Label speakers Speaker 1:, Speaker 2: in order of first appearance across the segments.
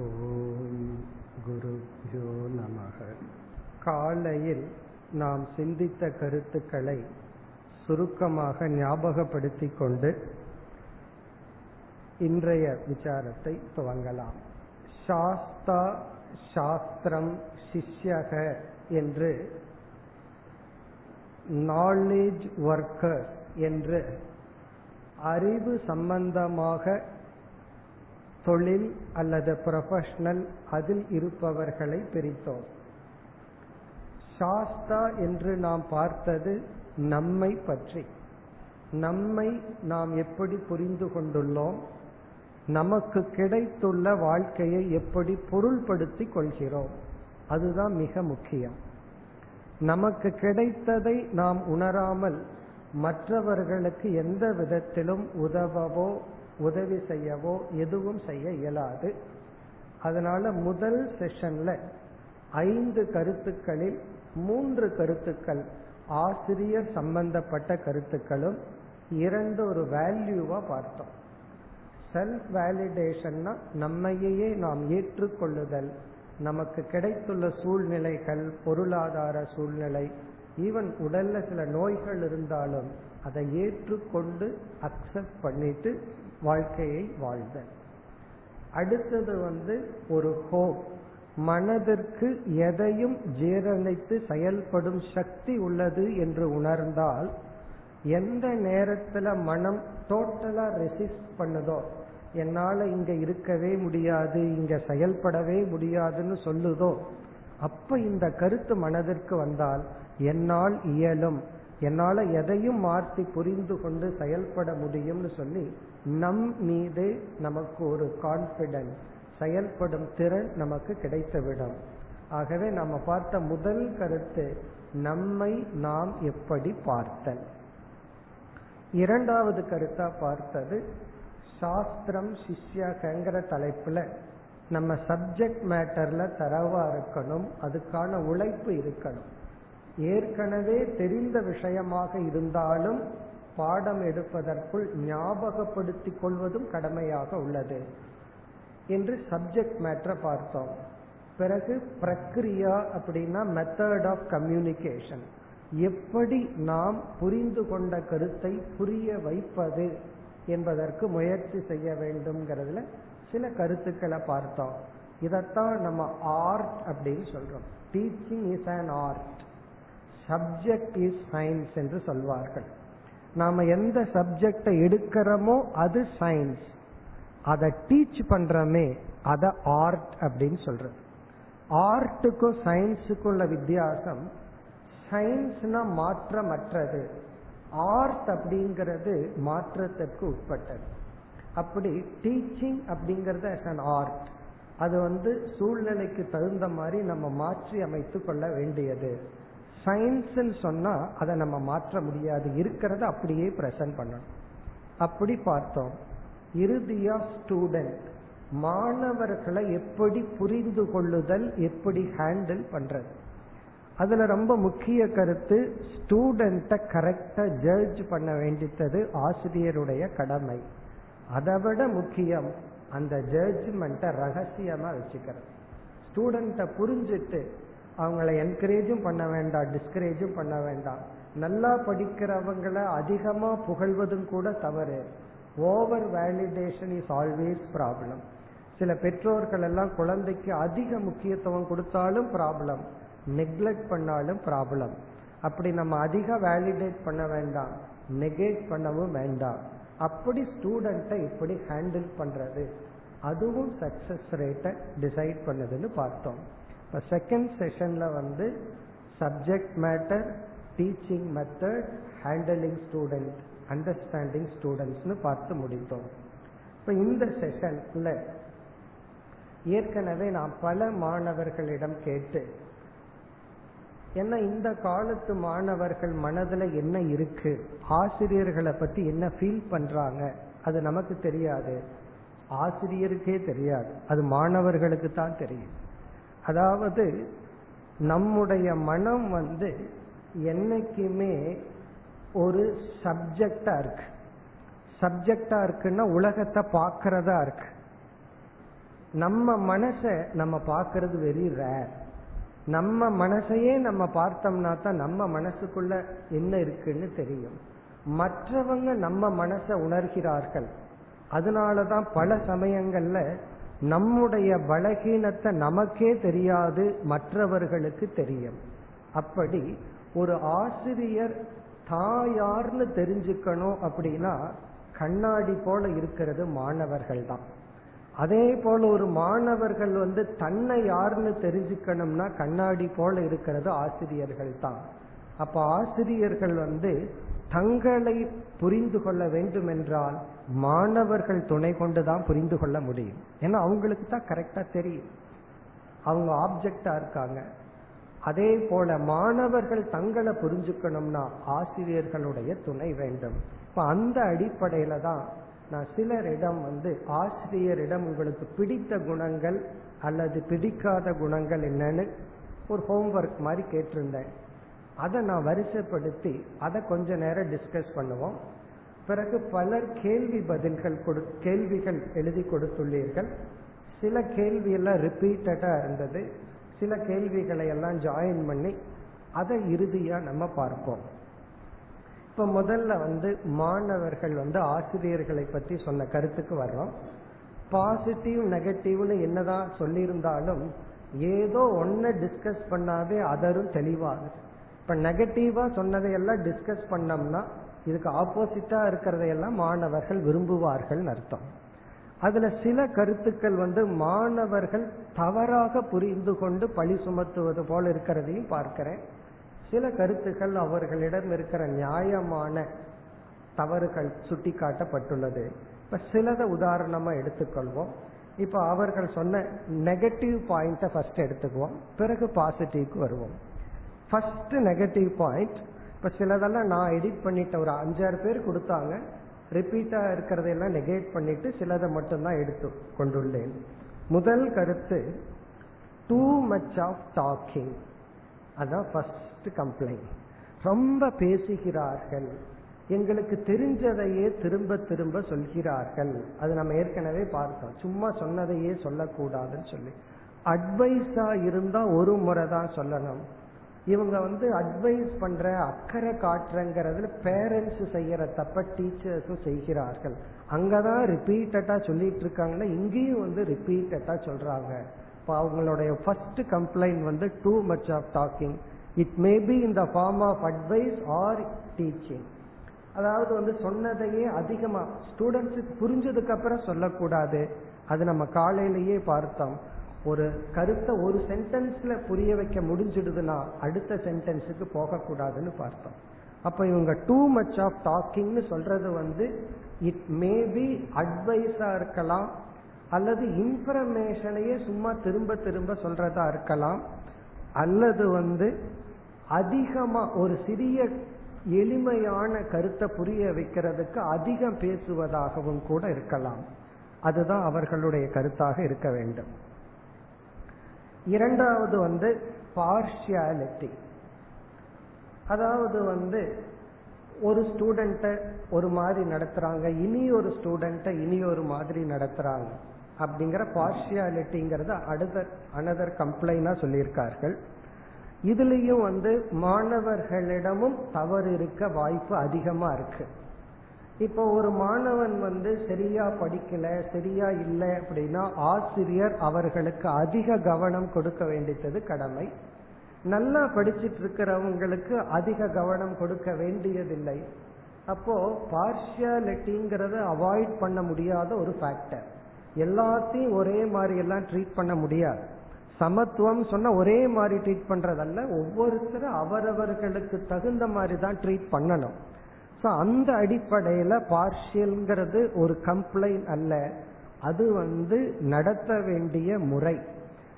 Speaker 1: ஓம் குருப்யோ நமக. காலையில் நாம் சிந்தித்த கருத்துக்களை சுருக்கமாக ஞாபகப்படுத்திக் கொண்டு இன்றைய விசாரத்தை துவங்கலாம். சாஸ்தா சாஸ்திரம் சிஷ்யக என்று நாலேஜ் ஒர்க்கர் என்று அறிவு சம்பந்தமாக தொழில் அல்லது ப்ரொஃபஷனல் அதில் இருப்பவர்களை பிரித்தோம். சாஸ்தா என்று நாம் பார்த்தது நம்மை பற்றி. நம்மை நாம் எப்படி புரிந்து கொண்டுள்ளோம்? நமக்கு கிடைத்துள்ள வாழ்க்கையை எப்படி பொருள்படுத்தி கொள்கிறோம்? அதுதான் மிக முக்கியம். நமக்கு கிடைத்ததை நாம் உணராமல் மற்றவர்களுக்கு எந்த விதத்திலும் உதவவோ உதவி செய்யவோ எதுவும் செய்ய இயலாது. அதனால முதல் செஷன்ல ஐந்து கருத்துக்களில் மூன்று கருத்துக்கள் ஆசிரியர் சம்பந்தப்பட்ட கருத்துக்களும் இரண்டு ஒரு வேல்யூவா பார்த்தோம். செல்ஃப் வேலிடேஷன்னா நம்மையே நாம் ஏற்றுக்கொள்ளுதல் நமக்கு கிடைத்துள்ள சூழ்நிலைகள் பொருளாதார சூழ்நிலை ஈவன் உடல்ல சில நோய்கள் இருந்தாலும் அதை ஏற்றுக்கொண்டு அக்செப்ட் பண்ணிட்டு வாழ்க்கையை வாழ்தல். அடுத்தது வந்து ஒரு ஹோப் மனதிற்கு எதையும் ஜீரணித்து செயல்படும் சக்தி உள்ளது என்று உணர்ந்தால் எந்த நேரத்துல மனம் டோட்டலா ரெசிஸ்ட் பண்ணுதோ என்னால இங்க இருக்கவே முடியாது இங்க செயல்படவே முடியாதுன்னு சொல்லுதோ அப்ப இந்த கருத்து மனதிற்கு வந்தால் என்னால் இயலும் என்னால எதையும் மாற்றி புரிந்து கொண்டு செயல்பட முடியும்னு சொல்லி நம் மீது நமக்கு ஒரு கான்பிடன்ஸ் செயல்படும் திறன் நமக்கு கிடைத்துவிடும். ஆகவே நம்ம பார்த்த முதல் கருத்து நம்மை நாம் எப்படி பார்த்தல். இரண்டாவது கருத்தா பார்த்தது சாஸ்திரம் சிஷ்யகங்கிற தலைப்புல நம்ம சப்ஜெக்ட் மேட்டர்ல தரவா இருக்கணும் அதுக்கான உழைப்பு இருக்கணும். ஏற்கனவே தெரிந்த விஷயமாக இருந்தாலும் பாடம் எடுப்பதற்குள் ஞாபகப்படுத்திக் கொள்வதும் கடமையாக உள்ளது. என்று சப்ஜெக்ட் மேட்டரை பார்த்தோம். பிறகு பிரக்ரியா அப்படின்னா மெத்தட் ஆஃப் கம்யூனிகேஷன் எப்படி நாம் புரிந்து கொண்ட கருத்தை புரிய வைப்பது என்பதற்கு முயற்சி செய்ய வேண்டும்ங்கிறதுல சில கருத்துக்களை பார்த்தோம். இதைத்தான் நம்ம ஆர்ட் அப்படின்னு சொல்றோம். Teaching is an art subject is science என்று சொல்வார்கள். நாம எந்த சப்ஜெக்டை எடுக்கிறோமோ அது சயின்ஸ் அதை டீச் பண்றமே அத ஆர்ட் அப்படின்னு சொல்றது. ஆர்ட்டுக்கும் சயின்ஸுக்கும் உள்ள வித்தியாசம் சயின்ஸ்னா மாற்றமற்றது. ஆர்ட் அப்படிங்கிறது மாற்றத்திற்கு உட்பட்டது. அப்படி டீச்சிங் அப்படிங்கறது அன் ஆர்ட் அது வந்து சூழ்நிலைக்கு தகுந்த மாதிரி நம்ம மாற்றி அமைத்து கொள்ள வேண்டியது. சயின்ஸ் சொன்னா அதை நம்ம மாற்ற முடியாது. இருக்கிறத அப்படியே பிரசன்ட் பண்ணணும். அப்படி பார்த்தோம். இறுதியா ஸ்டூடெண்ட் மாணவர்களை எப்படி புரிந்து கொள்ளுதல் எப்படி ஹேண்டில் பண்றது? அதுல ரொம்ப முக்கிய கருத்து ஸ்டூடெண்ட்டை கரெக்டா ஜட்ஜ் பண்ண வேண்டித்தது ஆசிரியருடைய கடமை. அதை விட முக்கியம் அந்த ஜட்ஜ்மெண்ட்டை ரகசியமா வச்சுக்கிறது. ஸ்டூடெண்ட்டை புரிஞ்சுட்டு அவங்கள என்கரேஜும் பண்ண வேண்டாம் டிஸ்கரேஜும் பண்ண வேண்டாம். நல்லா படிக்கிறவங்கள அதிகமா புகழ்வதும் கூட தவறு. Over validation is always problem சில பெற்றோர்கள் எல்லாம் குழந்தைக்கு அதிக முக்கியத்துவம் கொடுத்தாலும் ப்ராப்ளம் நெக்லெக்ட் பண்ணாலும் ப்ராப்ளம் அப்படி நம்ம அதிக வேலிடேட் பண்ண வேண்டாம். நெகேட் பண்ணவும் வேண்டாம். அப்படி ஸ்டூடெண்ட்டை இப்படி ஹேண்டில் பண்றது. அதுவும் சக்சஸ் ரேட்டை டிசைட் பண்ணுதுன்னு பார்த்தோம். இப்போ செகண்ட் செஷன்ல வந்து subject matter teaching method handling student understanding ஸ்டூடெண்ட்ஸ்னு பார்த்து முடித்தோம். இப்போ இந்த செஷன்ல ஏற்கனவே நான் பல மாணவர்களிடம் கேட்டு ஏன்னா இந்த காலத்து மாணவர்கள் மனதுல என்ன இருக்கு ஆசிரியர்களை பத்தி என்ன ஃபீல் பண்றாங்க அது நமக்கு தெரியாது. ஆசிரியருக்கே தெரியாது அது மாணவர்களுக்கு தான் தெரியும். அதாவது நம்முடைய மனம் வந்து என்னைக்குமே ஒரு சப்ஜெக்டா இருக்கு. சப்ஜெக்டா இருக்குன்னா உலகத்தை பார்க்கறதா இருக்கு. நம்ம மனசை நம்ம பார்க்கறது வெரி ரேர் நம்ம மனசையே நம்ம பார்த்தோம்னா தான் நம்ம மனசுக்குள்ள என்ன இருக்குன்னு தெரியும். மற்றவங்க நம்ம மனசை உணர்கிறார்கள். அதனாலதான் பல சமயங்கள்ல நம்முடைய பலகீனத்தை நமக்கே தெரியாது மற்றவர்களுக்கு தெரியும். அப்படி ஒரு ஆசிரியர் தாயார்னு தெரிஞ்சுக்கணும் அப்படின்னா கண்ணாடி போல இருக்கிறது மாணவர்கள் தான். அதே போல ஒரு மாணவர்கள் வந்து தன்னை யாருன்னு தெரிஞ்சுக்கணும்னா கண்ணாடி போல இருக்கிறது ஆசிரியர்கள் தான். அப்ப ஆசிரியர்கள் வந்து தங்களை புரிந்து கொள்ள வேண்டும் என்றால் மாணவர்கள் துணை கொண்டுதான் புரிந்து கொள்ள முடியும். ஏன்னா அவங்களுக்கு தான் கரெக்டா தெரியும். அவங்க ஆப்ஜெக்டா இருக்காங்க. அதே போல மாணவர்கள் தங்களை புரிஞ்சுக்கணும்னா ஆசிரியர்களுடைய துணை வேண்டும். இப்ப அந்த அடிப்படையில தான் நான் சிலரிடம் வந்து ஆசிரியரிடம் உங்களுக்கு பிடித்த குணங்கள் அல்லது பிடிக்காத குணங்கள் என்னன்னு ஒரு ஹோம்ஒர்க் மாதிரி கேட்டிருந்தேன். அதை நான் வரிசைப்படுத்தி அதை கொஞ்ச நேரம் டிஸ்கஸ் பண்ணுவோம். பிறகு பலர் கேள்வி பதில்கள் கொடு கேள்விகள் எழுதி கொடுத்துள்ளீர்கள். சில கேள்வி எல்லாம் ரிப்பீட்டடா இருந்தது. சில கேள்விகளை எல்லாம் ஜாயின் பண்ணி அதை இறுதியா நம்ம பார்ப்போம். இப்ப முதல்ல வந்து மாணவர்கள் வந்து ஆசிரியர்களை பற்றி சொன்ன கருத்துக்கு வர்றோம். பாசிட்டிவ் நெகட்டிவ்னு என்னதான் சொல்லியிருந்தாலும் ஏதோ ஒன்ன டிஸ்கஸ் பண்ணாவே அதரும் தெளிவாகுது. இப்ப நெகட்டிவா சொன்னதையெல்லாம் டிஸ்கஸ் பண்ணோம்னா இதுக்கு ஆப்போசிட்டா இருக்கிறதையெல்லாம் மாணவர்கள் விரும்புவார்கள் அர்த்தம். அதுல சில கருத்துக்கள் வந்து மாணவர்கள் தவறாக புரிந்து கொண்டு பழி சுமத்துவது போல இருக்கிறதையும் பார்க்கிறேன். சில கருத்துக்கள் அவர்களிடம் இருக்கிற நியாயமான தவறுகள் சுட்டிக்காட்டப்பட்டுள்ளது. இப்ப சிலதை உதாரணமா எடுத்துக்கொள்வோம். இப்ப அவர்கள் சொன்ன நெகட்டிவ் பாயிண்ட ஃபர்ஸ்ட் எடுத்துக்குவோம். பிறகு பாசிட்டிவ்க்கு வருவோம். ஃபர்ஸ்ட் நெகட்டிவ் பாயிண்ட் இப்ப சிலதெல்லாம் நான் எடிட் பண்ணிட்ட ஒரு அஞ்சாறு பேர் கொடுத்தாங்க. ரிப்பீட்டா இருக்கிறதையெல்லாம் நெகேட் பண்ணிட்டு சிலதை மட்டும்தான் எடுத்து கொண்டுள்ளேன். முதல் கருத்து டூ மச் ஆஃப் டாக்கிங் அதான் ஃபர்ஸ்ட் கம்ப்ளைண்ட் ரொம்ப பேசுகிறார்கள். எங்களுக்கு தெரிஞ்சதையே திரும்ப திரும்ப சொல்கிறார்கள். அது நம்ம ஏற்கனவே பார்த்தோம். சும்மா சொன்னதையே சொல்லக்கூடாதுன்னு சொல்லி. அட்வைஸா இருந்தா ஒரு முறை தான் சொல்லணும். இவங்க வந்து அட்வைஸ் பண்ற அக்கறை காட்டுறங்கிறதுல பேரண்ட்ஸ் செய்யற தப்ப டீச்சர்ஸும் செய்கிறார்கள். அங்கதான் ரிப்பீட்டடா சொல்லிட்டு இருக்காங்கன்னா இங்கேயும் வந்து ரிப்பீட்டடா சொல்றாங்க. இப்போ அவங்களுடைய ஃபர்ஸ்ட் கம்ப்ளைண்ட் வந்து too much of talking it may be in the form of advice or teaching அதாவது வந்து சொன்னதையே அதிகமா ஸ்டூடெண்ட்ஸுக்கு புரிஞ்சதுக்கு அப்புறம் சொல்லக்கூடாது. அது நம்ம காலையிலேயே பார்த்தோம். ஒரு கருத்தை ஒரு சென்டென்ஸ்ல புரிய வைக்க முடிஞ்சிடுதுன்னா அடுத்த சென்டென்ஸுக்கு போகக்கூடாதுன்னு பார்த்தோம். அப்ப இவங்க டூ மச் ஆஃப் டாக்கிங்னு சொல்றது வந்து இட் மே பி அட்வைஸா இருக்கலாம் அல்லது இன்ஃபர்மேஷனையே சும்மா திரும்ப திரும்ப சொல்றதா இருக்கலாம் அல்லது வந்து அதிகமா ஒரு சிறிய எளிமையான கருத்தை புரிய வைக்கிறதுக்கு அதிகம் பேசுவதாகவும் கூட இருக்கலாம். அதுதான் அவர்களுடைய கருத்தாக இருக்க வேண்டும். இரண்டாவது வந்து பார்ஷியாலிட்டி அதாவது வந்து ஒரு ஸ்டூடெண்ட்ட ஒரு மாதிரி நடத்துறாங்க இனி ஒரு ஸ்டூடெண்ட்ட இனி ஒரு மாதிரி நடத்துறாங்க. அப்படிங்கிற பார்ஷியாலிட்டிங்கிறத அடுத்த அனதர் கம்ப்ளைனா சொல்லியிருக்கார்கள். இதுலயும் வந்து மாணவர்களிடமும் தவறு இருக்க வாய்ப்பு அதிகமா இருக்கு. இப்போ ஒரு மாணவன் வந்து சரியா படிக்கல சரியா இல்லை அப்படின்னா ஆசிரியர் அவர்களுக்கு அதிக கவனம் கொடுக்க வேண்டியது கடமை. நல்லா படிச்சிட்டு இருக்கிறவங்களுக்கு அதிக கவனம் கொடுக்க வேண்டியதில்லை. அப்போ பார்ஷியாலிட்டிங்கிறத அவாய்ட் பண்ண முடியாத ஒரு ஃபேக்டர் எல்லாத்தையும் ஒரே மாதிரி எல்லாம் ட்ரீட் பண்ண முடியாது. சமத்துவம் சொன்னா ஒரே மாதிரி ட்ரீட் பண்றதல்ல ஒவ்வொருத்தரும் அவரவர்களுக்கு தகுந்த மாதிரி தான் ட்ரீட் பண்ணணும். அந்த அடிப்படையில பார்ஷியல்ங்கிறது ஒரு கம்ப்ளைண்ட் அல்ல. அது வந்து நடத்த வேண்டிய முறை.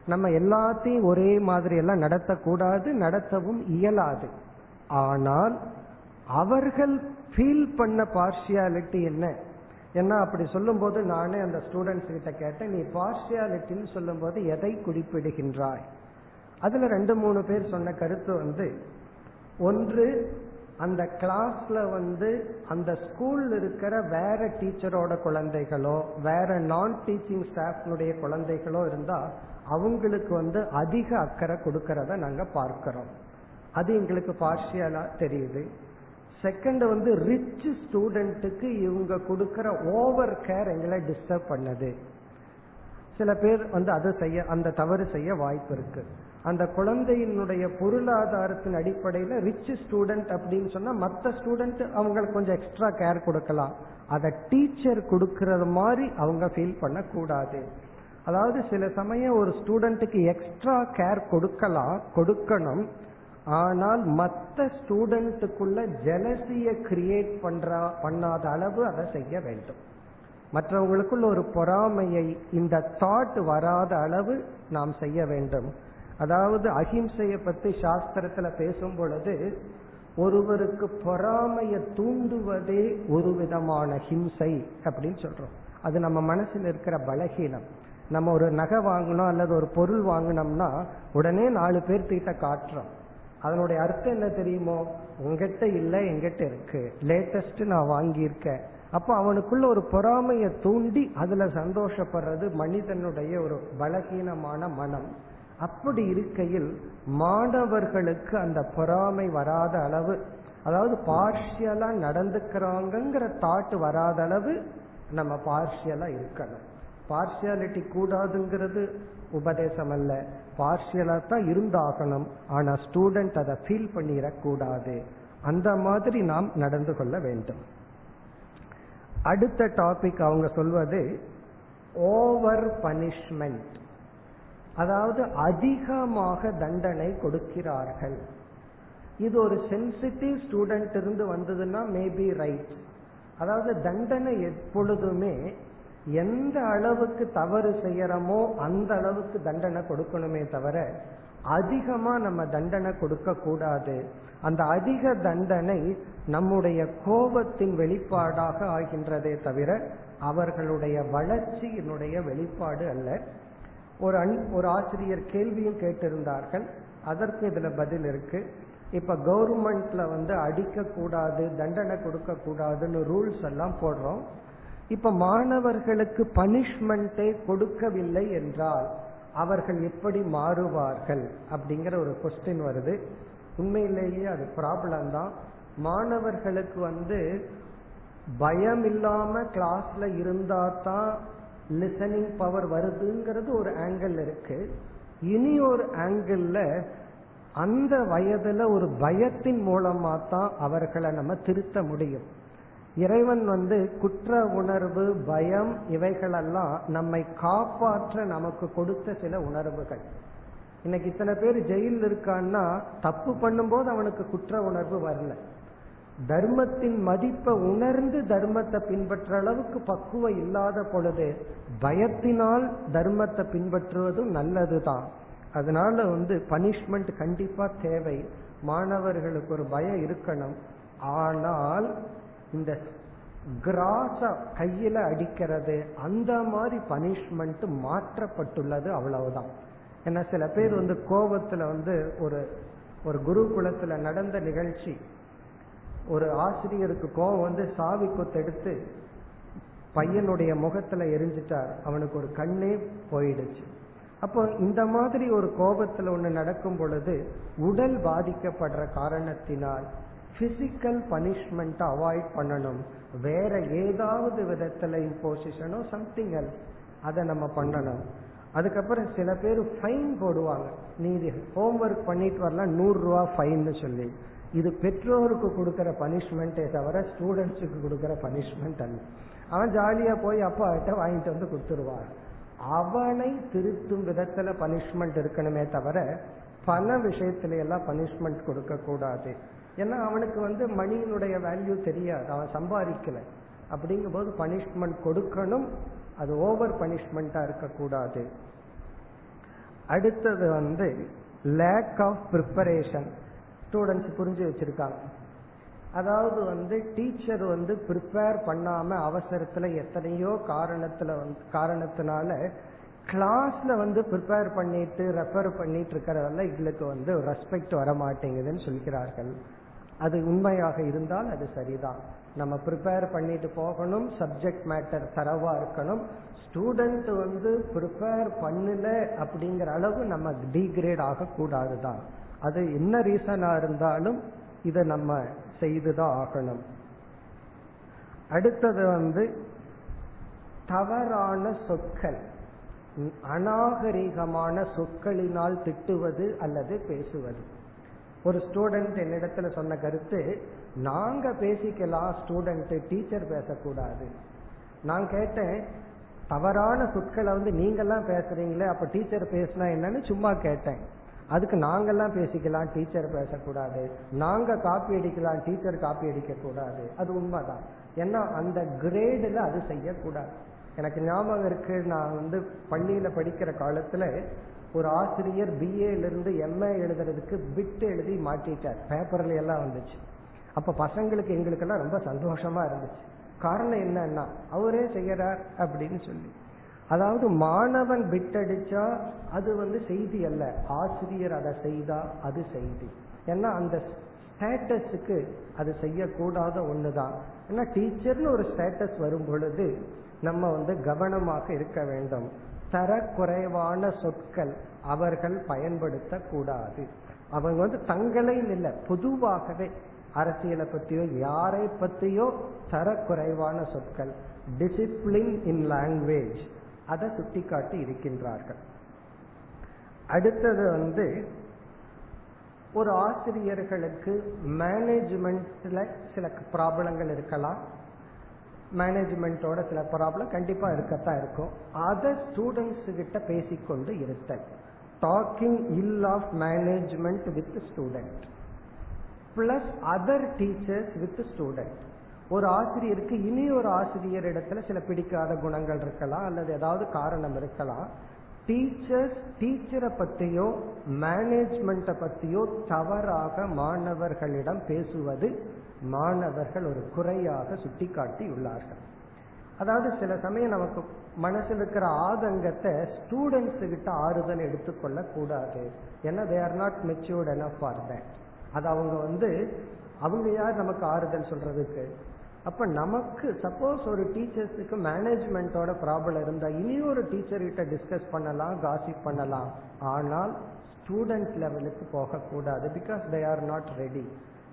Speaker 1: நம்ம எல்லாத்தையும் ஒரே மாதிரி எல்லாம் நடத்தக்கூடாது நடத்தவும் இயலாது. ஆனால் அவர்கள் ஃபீல் பண்ண பார்ஷியாலிட்டி என்ன? ஏன்னா அப்படி சொல்லும்போது நானே அந்த ஸ்டூடெண்ட்ஸ் கிட்ட கேட்டேன் நீ பார்ஷியாலிட்டின்னு சொல்லும் போது எதை குறிப்பிடுகின்றாய்? அதுல ரெண்டு மூணு பேர் சொன்ன கருத்து வந்து ஒன்று அந்த கிளாஸ்ல வந்து அந்த ஸ்கூல்ல இருக்கிற வேற டீச்சரோட குழந்தைகளோ வேற நான் டீச்சிங் ஸ்டாஃப்னுடைய குழந்தைகளோ இருந்தா அவங்களுக்கு வந்து அதிக அக்கறை கொடுக்கறத நாங்க பார்க்கிறோம். அது எங்களுக்கு பார்ஷியலா தெரியுது. செகண்ட் வந்து ரிச் ஸ்டூடெண்ட்டுக்கு இவங்க கொடுக்கற ஓவர் கேர் எங்களை டிஸ்டர்ப் பண்ணுது. சில பேர் வந்து அதை செய்ய அந்த தவறு செய்ய வாய்ப்பு இருக்கு. அந்த குழந்தையினுடைய பொருளாதாரத்தின் அடிப்படையில் ரிச் ஸ்டூடெண்ட் அப்படின்னு சொன்னா மற்ற ஸ்டூடெண்ட் அவங்களுக்கு கொஞ்சம் எக்ஸ்ட்ரா கேர் கொடுக்கலாம். அதை டீச்சர் கொடுக்கறது மாதிரி அவங்க ஃபீல் பண்ணக்கூடாது. அதாவது சில சமயம் ஒரு ஸ்டூடெண்ட்டுக்கு எக்ஸ்ட்ரா கேர் கொடுக்கலாம் கொடுக்கணும். ஆனால் மற்ற ஸ்டூடெண்ட்டுக்குள்ள ஜெலசிய கிரியேட் பண்ணுறா பண்ணாத அளவு அதை செய்ய வேண்டும். மற்றவங்களுக்குள்ள ஒரு பொறாமையை இந்த தாட் வராத அளவு நாம் செய்ய வேண்டும். அதாவது அஹிம்சையை பத்தி சாஸ்திரத்துல பேசும் பொழுது ஒருவருக்கு பொறாமைய தூண்டுவதே ஒரு விதமான ஹிம்சை அப்படின்னு சொல்றோம். அது நம்ம மனசில் இருக்கிற பலகீனம். நம்ம ஒரு நகை வாங்கினோம் அல்லது ஒரு பொருள் வாங்கினோம்னா உடனே நாலு பேர் கிட்ட காட்டுறோம். அதனுடைய அர்த்தம் என்ன தெரியுமோ? உங்ககிட்ட இல்ல எங்கிட்ட இருக்கு. லேட்டஸ்ட் நான் வாங்கியிருக்கேன். அப்போ அவனுக்குள்ள ஒரு பொறாமையை தூண்டி அதுல சந்தோஷப்படுறது மனிதனுடைய ஒரு பலகீனமான மனம். அப்படி இருக்கையில் மாணவர்களுக்கு அந்த பொறாமை வராத அளவு அதாவது பார்ஷியலா நடந்துக்கிறாங்கிற தாட் வராத அளவு நம்ம பார்ஷியலா இருக்கணும். பார்ஷியாலிட்டி கூடாதுங்கிறது உபதேசம் அல்ல பார்ஷியலா தான் இருந்தாகணும். ஆனா ஸ்டூடெண்ட் அதை ஃபீல் பண்ணிடக்கூடாது. அந்த மாதிரி நாம் நடந்து கொள்ள வேண்டும். அடுத்த டாபிக் அவங்க சொல்வது ஓவர் பனிஷ்மெண்ட் அதாவது அதிகமாக தண்டனை கொடுக்கிறார்கள். இது ஒரு சென்சிட்டிவ் ஸ்டூடெண்ட் இருந்து வந்ததுன்னா மேபி ரைட் அதாவது தண்டனை எப்பொழுதுமே எந்த அளவுக்கு தவறு செய்யறோமோ அந்த அளவுக்கு தண்டனை கொடுக்கணுமே தவிர அதிகமா நம்ம தண்டனை கொடுக்க கூடாது. அந்த அதிக தண்டனை நம்முடைய கோபத்தின் வெளிப்பாடாக ஆகின்றதே தவிர அவர்களுடைய வளர்ச்சியினுடைய வெளிப்பாடு அல்ல. ஒரு அன் ஒரு ஆசிரியர் கேள்வியும் கேட்டிருந்தார்கள். அதற்கு இதுல பதில் இருக்கு. இப்ப கவர்மெண்ட்ல வந்து அடிக்க கூடாது தண்டனை கொடுக்க கூடாதுன்னு ரூல்ஸ் எல்லாம் போடுறோம். இப்ப மாணவர்களுக்கு பனிஷ்மெண்டே கொடுக்கவில்லை என்றால் அவர்கள் எப்படி மாறுவார்கள் அப்படிங்கிற ஒரு கொஸ்டின் வருது. உண்மையிலேயே அது ப்ராப்ளம் தான். மாணவர்களுக்கு வந்து பயம் இல்லாம கிளாஸ்ல இருந்தா தான் லிசனிங் பவர் வருதுங்கிறது ஒரு ஆங்கிள் இருக்கு. இனி ஒரு ஆங்கிள் அந்த வயதுல ஒரு பயத்தின் மூலமா தான் அவர்களை நம்ம திருத்த முடியும். இறைவன் வந்து குற்ற உணர்வு பயம் இவைகளெல்லாம் நம்மை காப்பாற்ற நமக்கு கொடுத்த சில உணர்வுகள். இன்னைக்கு இத்தனை பேர் ஜெயிலில் இருக்கான்னா தப்பு பண்ணும்போது அவனுக்கு குற்ற உணர்வு வரல. தர்மத்தின் மதிப்பை உணர்ந்து தர்மத்தை பின்பற்ற அளவுக்கு பக்குவம் இல்லாத பொழுது பயத்தினால் தர்மத்தை பின்பற்றுவதும் நல்லதுதான். அதனால வந்து பனிஷ்மெண்ட் கண்டிப்பா தேவை. மாணவர்களுக்கு ஒரு பயம் இருக்கணும். ஆனால் இந்த கிராச கையில அடிக்கிறது அந்த மாதிரி பனிஷ்மெண்ட் மாற்றப்பட்டுள்ளது அவ்வளவுதான். ஏன்னா சில பேர் வந்து கோபத்துல வந்து ஒரு ஒரு குருகுலத்துல நடந்த நிகழ்ச்சி ஒரு ஆசிரியருக்கு கோபம் வந்து சாவி கொத்தெடுத்து பையனுடைய முகத்துல எரிஞ்சிட்டார். அவனுக்கு ஒரு கண்ணே போயிடுச்சு. அப்போ இந்த மாதிரி ஒரு கோபத்துல ஒண்ணு நடக்கும் பொழுது உடல் பாதிக்கப்படுற காரணத்தினால் பிசிக்கல் பனிஷ்மெண்ட் அவாய்ட் பண்ணணும். வேற ஏதாவது விதத்துல இம்போசிஷனோ சம்திங் எல் அதை நம்ம பண்ணணும். அதுக்கப்புறம் சில பேர் ஃபைன் போடுவாங்க. நீ இது ஹோம்ஒர்க் பண்ணிட்டு வரலாம் நூறு ரூபா ஃபைன்னு சொல்லி. இது பெற்றோருக்கு கொடுக்கிற பனிஷ்மெண்ட்டே தவிர ஸ்டூடெண்ட்ஸுக்கு கொடுக்கிற பனிஷ்மெண்ட் அல்ல. அவன் ஜாலியா போய் அப்பா கிட்ட வாங்கிட்டு வந்து கொடுத்துருவான். அவனை திருத்தும் விதத்துல பனிஷ்மெண்ட் இருக்கணுமே தவிர பல விஷயத்துல எல்லாம் பனிஷ்மெண்ட் கொடுக்க கூடாது. ஏன்னா அவனுக்கு வந்து மணியினுடைய வேல்யூ தெரியாது. அவன் சம்பாதிக்கல. அப்படிங்கும் போது பனிஷ்மெண்ட் கொடுக்கணும். அது ஓவர் பனிஷ்மெண்டா இருக்கக்கூடாது. அடுத்தது வந்து லேக் ஆஃப் ப்ரிப்பரேஷன் ஸ்டூடெண்ட்ஸ் புரிஞ்சு வச்சிருக்காங்க. அதாவது வந்து டீச்சர் வந்து ப்ரிப்பேர் பண்ணாம அவசரத்துல எத்தனையோ காரணத்துல வந்து காரணத்தினால கிளாஸ்ல வந்து ப்ரிப்பேர் பண்ணிட்டு ரெஃபர் பண்ணிட்டு இருக்கிறதெல்லாம் எங்களுக்கு வந்து ரெஸ்பெக்ட் வர மாட்டேங்குதுன்னு சொல்கிறார்கள். அது உண்மையாக இருந்தால் அது சரிதான். நம்ம ப்ரிப்பேர் பண்ணிட்டு போகணும் சப்ஜெக்ட் மேட்டர் தரவா இருக்கணும். ஸ்டூடெண்ட் வந்து ப்ரிப்பேர் பண்ணல அப்படிங்கிற அளவு நம்ம டிகிரேட் ஆகக்கூடாது தான் அது என்ன ரீசனா இருந்தாலும் இதை நம்ம செய்துதான் ஆகணும். அடுத்தது வந்து தவறான சொற்கள். அநாகரிகமான சொற்களினால் திட்டுவது அல்லது பேசுவது. ஒரு ஸ்டூடெண்ட் என்னிடத்துல சொன்ன கருத்து நாங்க பேசிக்கலாம் ஸ்டூடெண்ட் டீச்சர் பேசக்கூடாது. நான் கேட்டேன் தவறான சொற்களை வந்து நீங்கெல்லாம் பேசுறீங்களே அப்ப டீச்சர் பேசினா என்னன்னு சும்மா கேட்டேன். அதுக்கு நாங்கெல்லாம் பேசிக்கலாம் டீச்சர் பேசக்கூடாது. நாங்க காப்பி அடிக்கலாம் டீச்சர் காப்பி அடிக்க கூடாது அது உண்மைதான். ஏன்னா அந்த கிரேடுல அது செய்யக்கூடாது. எனக்கு ஞாபகம் இருக்கு நான் வந்து பள்ளியில படிக்கிற காலத்துல ஒரு ஆசிரியர் பிஏல இருந்து எம்ஏ எழுதுறதுக்கு பிட் எழுதி மாட்டிட்டார். பேப்பர்ல எல்லாம் வந்துச்சு. அப்ப பசங்களுக்கு எங்களுக்கெல்லாம் ரொம்ப சந்தோஷமா இருந்துச்சு. காரணம் என்னன்னா அவரே செய்யறார் அப்படின்னு சொல்லி. அதாவது மாணவன் பிட் அடிச்சா அது வந்து செய்தி அல்ல. ஆசிரியர் அதை செய்தா அது செய்தி. ஏன்னா அந்த ஸ்டேட்டஸுக்கு அது செய்யக்கூடாத ஒண்ணுதான். ஏன்னா டீச்சர்னு ஒரு ஸ்டேட்டஸ் வரும் பொழுது நம்ம வந்து கவனமாக இருக்க வேண்டும். தரக்குறைவான சொற்கள் அவர்கள் பயன்படுத்த கூடாது அவங்க வந்து தங்களையும் இல்லை பொதுவாகவே அரசியலை பற்றியோ யாரை பற்றியோ தரக்குறைவான சொற்கள். டிசிப்ளின் இன் லாங்குவேஜ் அதை சுட்டிக்காட்டி இருக்கின்றார்கள். அடுத்தது வந்து ஒரு ஆசிரியர்களுக்கு மேனேஜ்மெண்ட்ல சில ப்ராப்ளங்கள் இருக்கலாம். மேனேஜ்மெண்ட்டோட சில ப்ராப்ளம் கண்டிப்பா இருக்கத்தான் இருக்கும். அதை ஸ்டூடெண்ட்ஸ் கிட்ட பேசிக்கொண்டு இருத்தல். Talking will of management with student plus other teachers with student ஒரு ஆசிரியருக்கு இனி ஒரு ஆசிரியர் இடத்துல சில பிடிக்காத குணங்கள் இருக்கலாம் அல்லது ஏதாவது காரணம் இருக்கலாம். டீச்சர்ஸ் டீச்சரை பத்தியோ மேனேஜ்மெண்ட்டை பத்தியோ தவறாக மாணவர்களிடம் பேசுவது மாணவர்கள் ஒரு குறையாக சுட்டிக்காட்டி உள்ளார்கள் அதாவது சில சமயம் நமக்கு மனசில் இருக்கிற ஆதங்கத்தை ஸ்டூடெண்ட்ஸு கிட்ட ஆறுதல் எடுத்துக்கொள்ள கூடாது. ஏன்னா they are not matured enough for that அது அவங்க வந்து அவங்க யார் நமக்கு ஆறுதல் சொல்றதுக்கு? அப்ப நமக்கு சப்போஸ் ஒரு டீச்சர்ஸுக்கு மேனேஜ்மெண்டோட ப்ராப்ளம் இருந்தா இனி ஒரு டீச்சர் கிட்ட டிஸ்கஸ் பண்ணலாம் காசிப் பண்ணலாம். ஆனால் ஸ்டூடெண்ட் லெவலுக்கு போகக்கூடாது because they are not ready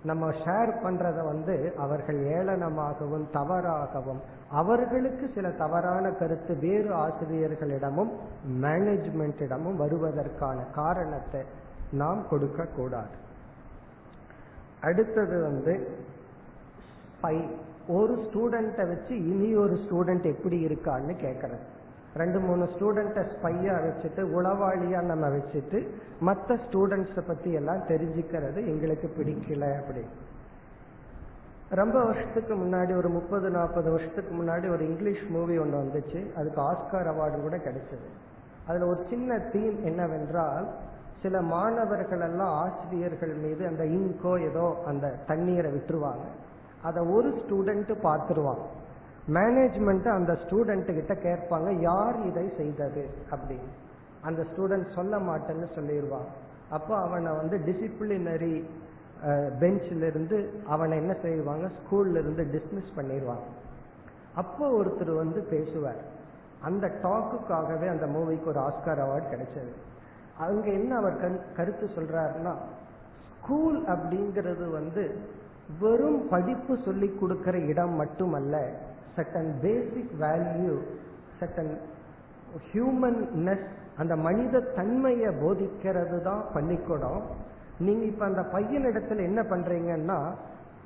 Speaker 1: நம்ம ஷேர் பண்றத வந்து அவர்கள் ஏளனமாகவும் தவறாகவும் அவர்களுக்கு சில தவறான கருத்து வேறு ஆசிரியர்களிடமும் மேனேஜ்மெண்டிடமும் வருவதற்கான காரணத்தை நாம் கொடுக்க கூடாது அடுத்தது வந்து ஸ்பை ஒரு ஸ்டூடெண்ட்டை வச்சு இனி ஒரு ஸ்டூடெண்ட் எப்படி இருக்கான்னு கேட்கறது ரெண்டு மூணு ஸ்டூடெண்ட்டை ஸ்பையா வச்சுட்டு உளவாளியா நம்ம வச்சுட்டு மற்ற ஸ்டூடெண்ட்ஸை பத்தி எல்லாம் தெரிஞ்சுக்கிறது எங்களுக்கு பிடிக்கல அப்படி ரொம்ப வருஷத்துக்கு முன்னாடி ஒரு முப்பது நாற்பது வருஷத்துக்கு முன்னாடி ஒரு இங்கிலீஷ் மூவி ஒன்று வந்துச்சு. அதுக்கு ஆஸ்கார் அவார்டு கூட கிடைச்சது. அதில் ஒரு சின்ன தீம் என்னவென்றால் சில மாணவர்கள் எல்லாம் ஆசிரியர்கள் மீது அந்த இங்கோ ஏதோ அந்த தண்ணீரை விட்டுருவாங்க. அதை ஒரு ஸ்டூடெண்ட் பார்த்துருவான். மேனேஜ்மெண்ட் அந்த ஸ்டூடெண்ட் கிட்ட கேட்பாங்க யார் இதை செய்தது? அப்படின்னு. அந்த ஸ்டூடெண்ட் சொல்ல மாட்டேன்னு சொல்லிடுவான். அப்போ அவனை வந்து டிசிப்ளினரி பெஞ்சில இருந்து அவனை என்ன செய்வாங்க? ஸ்கூல்ல இருந்து டிஸ்மிஸ் பண்ணிடுவாங்க அப்போ ஒருத்தர் வந்து பேசுவார். அந்த டாக்குக்காகவே அந்த மூவிக்கு ஒரு ஆஸ்கார் அவார்டு கிடைச்சது. அங்க என்ன அவர் கருத்து சொல்றாருன்னா ஸ்கூல் அப்படிங்கிறது வந்து வெறும் படிப்பு சொல்லிக் கொடுக்கிற இடம் மட்டுமல்ல சட்டன் பேசிக் வேல்யூ சட்டன் ஹியூமன்னஸ் அந்த மனித தன்மையை போதிக்கிறது தான் பள்ளிக்கூடம். நீங்க இப்ப அந்த பையன் இடத்துல என்ன பண்றீங்கன்னா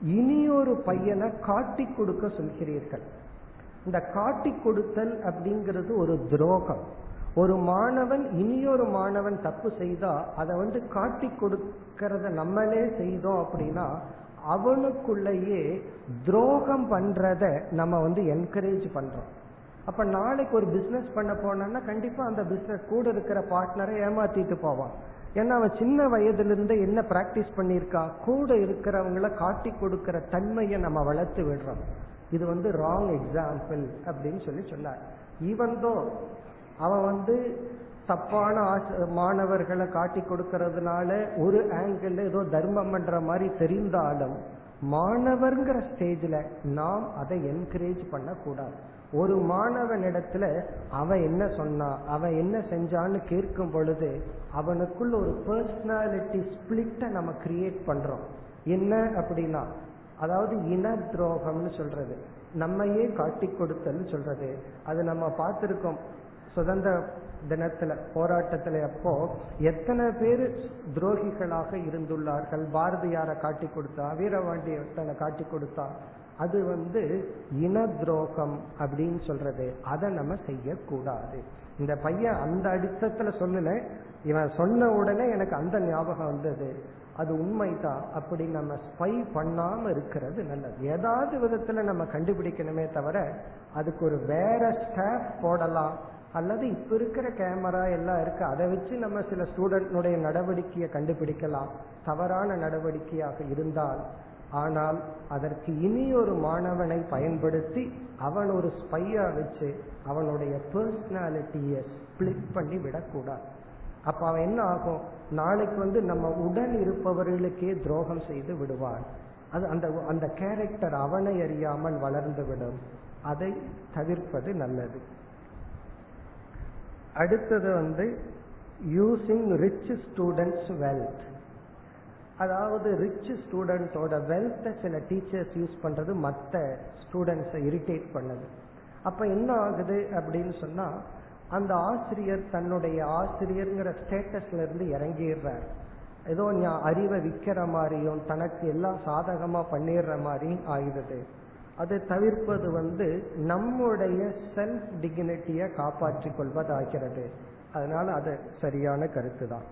Speaker 1: இனியொரு பையனை காட்டி கொடுக்க சொல்கிறீர்கள். இந்த காட்டி கொடுத்தல் அப்படிங்கிறது ஒரு துரோகம். ஒரு மாணவன் இனியொரு மாணவன் தப்பு செய்தா அதை வந்து காட்டி கொடுக்கறத நம்மளே செய்தோம் அப்படின்னா அவனுக்குள்ளேயே துரோகம் பண்றத நம்ம வந்து என்கரேஜ் பண்றோம். அப்ப நாளைக்கு ஒரு பிசினஸ் பண்ண போனோம்னா கண்டிப்பா அந்த பிசினஸ் கூட இருக்கிற பார்ட்னரை ஏமாத்திட்டு போவான். ஏன்னா அவன் சின்ன வயதிலிருந்து என்ன பிராக்டிஸ் பண்ணியிருக்கான் கூட இருக்கிறவங்கள காட்டி கொடுக்கிற தன்மையை நம்ம வளர்த்து விடுறோம். இது வந்து ராங் எக்ஸாம்பிள் அப்படின்னு சொல்லி சொன்னார். ஈவன் தோ அவன் வந்து தப்பான மாணவர்களை காட்டி கொடுக்கறதுனால ஒரு ஆங்கிள் ஏதோ தர்மம் பண்ற மாதிரி தெரிந்தாலும் மாணவர்ங்கிற ஸ்டேஜ்ல நாம் அதை என்கரேஜ் பண்ணக்கூடாது. ஒரு மாணவனிடத்துல அவன் என்ன சொன்னா அவன் என்ன செஞ்சான்னு கேட்கும் பொழுது அவனுக்குள்ள ஒரு பர்சனாலிட்டி ஸ்பிளிட்ட நம்ம கிரியேட் பண்றோம். என்ன அப்படின்னா அதாவது இன துரோகம்னு சொல்றது. நம்மையே காட்டி கொடுத்தல்னு சொல்றது. அது நம்ம பார்த்திருக்கோம். சுதந்திர தினத்துல போராட்டத்துல அப்போ எத்தனை பேர் துரோகிகளாக இருந்துள்ளார்கள் பாரதியாரை காட்டி கொடுத்தா வீரவாண்டியத்தனை காட்டி கொடுத்தா அது வந்து இன துரோகம் அப்படின்னு சொல்றது. அதை நம்ம செய்யக்கூடாது. இந்த பையன் அந்த அடித்தத்துல சொல்லல. இவன் சொன்ன உடனே எனக்கு அந்த ஞாபகம் வந்தது. அது உண்மைதான் அப்படி நம்ம ஸ்பை பண்ணாம இருக்கிறது நல்லது. ஏதாவது விதத்துல நம்ம கண்டுபிடிக்கணுமே தவிர அதுக்கு ஒரு வேற ஸ்டாப் போடலாம். அல்லது இப்ப இருக்கிற கேமரா எல்லாம் இருக்கு அதை வச்சு நம்ம சில ஸ்டூடெண்ட்னுடைய நடவடிக்கையை கண்டுபிடிக்கலாம். தவறான நடவடிக்கையாக இருந்தால். ஆனால் அதற்கு இனி ஒரு மாணவனை பயன்படுத்தி அவன் ஒரு ஸ்பையா வச்சு அவனுடைய பர்சனாலிட்டியை ஸ்பிளிட் பண்ணி விடக்கூடாது. அப்ப அவன் என்ன ஆகும்? நாளைக்கு வந்து நம்ம உடன் இருப்பவர்களுக்கே துரோகம் செய்து விடுவான். அது அந்த அந்த கேரக்டர் அவனை அறியாமல் வளர்ந்து விடும். அதை தவிர்ப்பது நல்லது. அடுத்தது வந்து யூசிங் ரிச் ஸ்டூடெண்ட்ஸ் வெல்த் அதாவது ரிச் ஸ்டூடெண்ட்ஸோட வெல்த்தை சில டீச்சர்ஸ் யூஸ் பண்றது மற்ற ஸ்டூடெண்ட்ஸை இரிட்டேட் பண்ணுது. அப்ப என்ன ஆகுது அப்படின்னு சொன்னா அந்த ஆசிரியர் தன்னுடைய ஆசிரியர்ங்கிற ஸ்டேட்டஸ்ல இருந்து இறங்கிடுறார். ஏதோ ஞா- அறிவை விற்கிற மாதிரியும் தனக்கு எல்லாம் சாதகமா பண்ணிடுற மாதிரியும் ஆயிடுது. அதை தவிர்ப்பது வந்து நம்முடைய செல்ஃப் டிக்னிட்டியை காப்பாற்றிக் கொள்வதாகிறது அதனால அது சரியான கருத்து தான்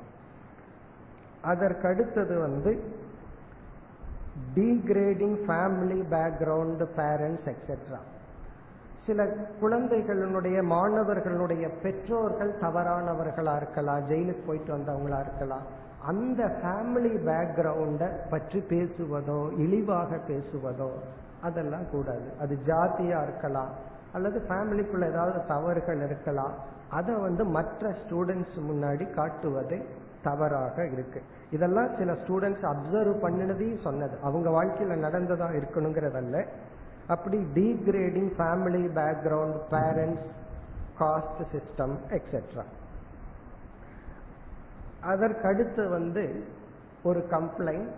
Speaker 1: அதற்கடுத்தது வந்து degrading family background parents etcetera சில குழந்தைகளுடைய மாணவர்களுடைய பெற்றோர்கள் தவறானவர்களா இருக்கலாம் ஜெயிலுக்கு போயிட்டு வந்தவங்களா இருக்கலாம் அந்த ஃபேமிலி பேக்ரவுண்ட பற்றி பேசுவதோ இழிவாக பேசுவதோ அதெல்லாம் கூடாது. அது ஜாதியா இருக்கலாம் அல்லது ஃபேமிலிக்குள்ள ஏதாவது தவறுகள் இருக்கலாம் அதை வந்து மற்ற ஸ்டூடெண்ட்ஸ் முன்னாடி காட்டுவது தவறாக இருக்கு. இதெல்லாம் சில ஸ்டூடெண்ட்ஸ் அப்சர்வ் பண்ணினதையும் சொன்னது. அவங்க வாழ்க்கையில நடந்ததா இருக்கணுங்கிறதல்ல. அப்படி degrading family background parents caste system etcetera அதற்கடுத்து வந்து ஒரு கம்ப்ளைண்ட்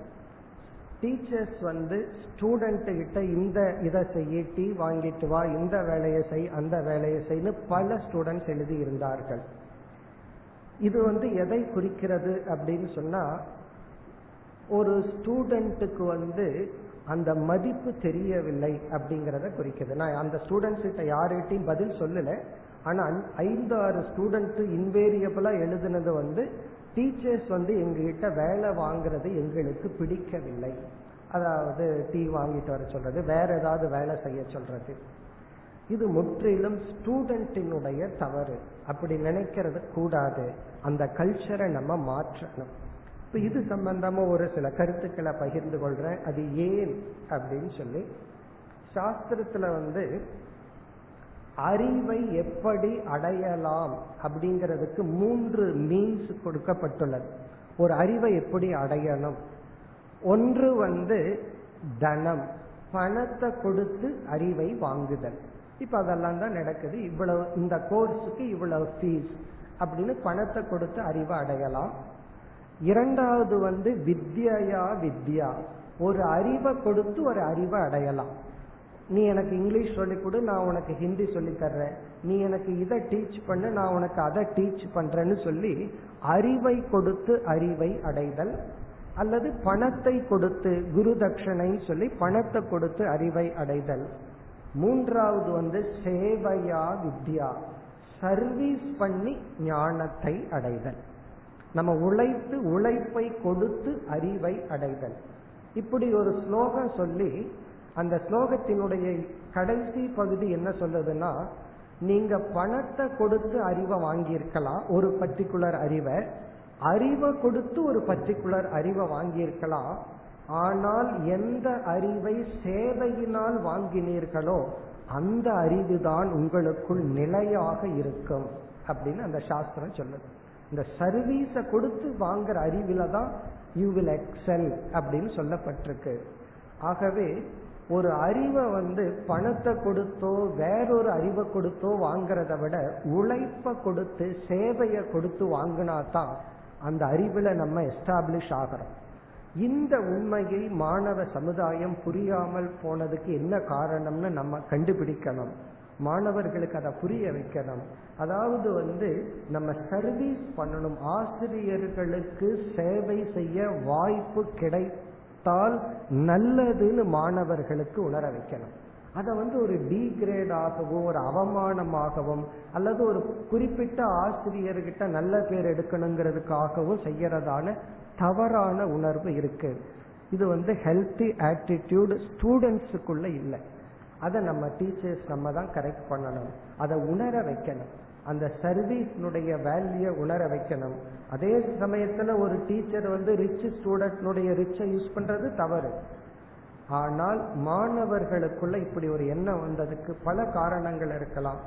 Speaker 1: டீச்சர்ஸ் வந்து ஸ்டூடெண்ட் கிட்ட இந்த இதை செய்ய டீ வாங்கிட்டு வா இந்த வேலையை செய் அந்த வேலையை செய்னு பல ஸ்டூடெண்ட்ஸ் எழுதி இருந்தார்கள். இது வந்து எதை குறிக்கிறது அப்படின்னு சொன்னா ஒரு ஸ்டூடெண்ட்டுக்கு வந்து அந்த மதிப்பு தெரியவில்லை அப்படிங்கிறத குறிக்கிறது நான் அந்த ஸ்டூடெண்ட்ஸ் கிட்ட யார்கிட்டையும் பதில் சொல்லல. ஆனா ஐந்து ஆறு ஸ்டூடெண்ட் இன்வேரியபிளா எழுதுனது வந்து டீச்சர்ஸ் வந்து எங்ககிட்ட வேலை வாங்குறது எங்களுக்கு பிடிக்கவில்லை. அதாவது டீ வாங்கிட்டு வர சொல்றது வேற ஏதாவது வேலை செய்ய சொல்றது. இது முற்றிலும் ஸ்டூடெண்டினுடைய தவறு. அப்படி நினைக்கிறது கூடாது. அந்த கல்ச்சரை நம்ம மாற்றணும். இப்ப இது சம்பந்தமா ஒரு சில கருத்துக்களை பகிர்ந்து கொள்றேன். அது ஏன் அப்படின்னு சொல்லி சாஸ்திரத்துல வந்து அறிவை எப்படி அடையலாம் அப்படிங்கிறதுக்கு மூன்று மீன்ஸ் கொடுக்கப்பட்டுள்ளது. ஒரு அறிவை எப்படி அடையணும்? ஒன்று வந்து தனம் பணத்தை கொடுத்து அறிவை வாங்குதல். இப்ப அதெல்லாம் தான் நடக்குது. இவ்வளவு இந்த கோர்ஸுக்கு இவ்வளவு ஃபீஸ் அப்படின்னு பணத்தை கொடுத்து அறிவை அடையலாம். இரண்டாவது வந்து வித்யா வித்யா. ஒரு அறிவை கொடுத்து ஒரு அறிவை அடையலாம். நீ எனக்கு இங்கிலீஷ் சொல்லிக் கொடு நான் உனக்கு ஹிந்தி சொல்லி தர்றேன். நீ எனக்கு இதை டீச் பண்ணு நான் உனக்கு அதை டீச் பண்றேன்னு சொல்லி அறிவை கொடுத்து அறிவை அடைதல் அல்லது பணத்தை கொடுத்து குரு தட்சணை சொல்லி பணத்தை கொடுத்து அறிவை அடைதல். மூன்றாவது வந்து சேவையா வித்யா சர்வீஸ் பண்ணி ஞானத்தை அடைதல். நம்ம உழைத்து உழைப்பை கொடுத்து அறிவை அடைதல். இப்படி ஒரு ஸ்லோகம் சொல்லி அந்த ஸ்லோகத்தினுடைய கடைசி பகுதி என்ன சொல்லுதுன்னா நீங்க பணத்தை கொடுத்து அறிவை வாங்கியிருக்கலாம் ஒரு பர்டிகுலர் அறிவை. அறிவை கொடுத்து ஒரு பர்டிகுலர் அறிவை வாங்கியிருக்கலாம். ஆனால் எந்த அறிவை சேவையினால் வாங்கினீர்களோ அந்த அறிவு தான் உங்களுக்குள் நிலையாக இருக்கும் அப்படின்னு அந்த சாஸ்திரம் சொல்லுது. இந்த சர்வீஸை கொடுத்து வாங்குற அறிவில தான் யூ வில் எக்ஸல் அப்படின்னு சொல்லப்பட்டிருக்கு. ஆகவே ஒரு அறிவை வந்து பணத்தை கொடுத்தோ வேறொரு அறிவை கொடுத்தோ வாங்குறத விட உழைப்ப கொடுத்து சேவையை கொடுத்து வாங்கினா தான் அந்த அறிவுல நம்ம எஸ்டாப்ளிஷ் ஆகிறோம். இந்த உண்மையை மாணவ சமுதாயம் புரியாமல் போனதுக்கு என்ன காரணம்னு நம்ம கண்டுபிடிக்கணும். மாணவர்களுக்கு அதை புரிய வைக்கணும். அதாவது வந்து நம்ம சர்வீஸ் பண்ணணும். ஆசிரியர்களுக்கு சேவை செய்ய வாய்ப்பு கிடை தால் நல்லதுன்னு மாணவர்களுக்கு உணர வைக்கணும். அதை வந்து ஒரு டிகிரேடாகவோ ஒரு அவமானமாகவும் அல்லது ஒரு குறிப்பிட்ட ஆசிரியர்கிட்ட நல்ல பேர் எடுக்கணுங்கிறதுக்காகவும் செய்யறதான தவறான உணர்வு இருக்கு. இது வந்து ஹெல்த்தி ஆட்டிடியூடு ஸ்டூடெண்ட்ஸுக்குள்ள இல்லை. அதை நம்ம டீச்சர்ஸ் நம்ம தான் கரெக்ட் பண்ணணும். அதை உணர வைக்கணும். அந்த சர்வீஸ்னுடைய வேல்யூ உணர வைக்கணும். அதே சமயத்துல ஒரு டீச்சர் வந்து ரிச் ஸ்டூடெண்ட்னுடைய ரிச்சை யூஸ் பண்றது தவறு. ஆனால் மாணவர்களுக்குள்ள இப்படி ஒரு எண்ணம் வந்ததுக்கு பல காரணங்கள் இருக்கலாம்.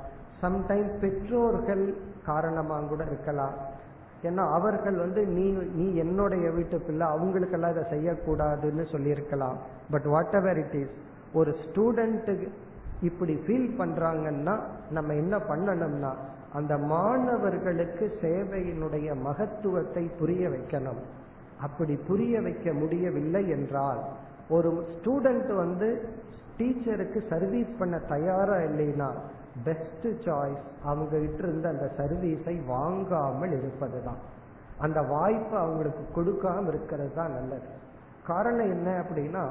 Speaker 1: சம்டைம் பெற்றோர்கள் காரணமாக கூட இருக்கலாம். ஏன்னா அவர்கள் வந்து நீ நீ என்னுடைய வீட்டு பிள்ளை அவங்களுக்கெல்லாம் இதை செய்யக்கூடாதுன்னு சொல்லியிருக்கலாம். But whatever it is ஒரு ஸ்டூடெண்ட்டுக்கு இப்படி ஃபீல் பண்றாங்கன்னா நம்ம என்ன பண்ணணும்னா அந்த மாணவர்களுக்கு சேவையினுடைய மகத்துவத்தை புரிய வைக்கணும். அப்படி புரிய வைக்க முடியவில்லை என்றால் ஒரு ஸ்டூடெண்ட் வந்து டீச்சருக்கு சர்வீஸ் பண்ண தயாரா இல்லைன்னா பெஸ்ட் சாய்ஸ் அவங்க கிட்ட இருந்து அந்த சர்வீஸை வாங்காமல் இருப்பதுதான். அந்த வாய்ப்பை அவங்களுக்கு கொடுக்காம இருக்கிறது தான் நல்லது. காரணம் என்ன அப்படின்னா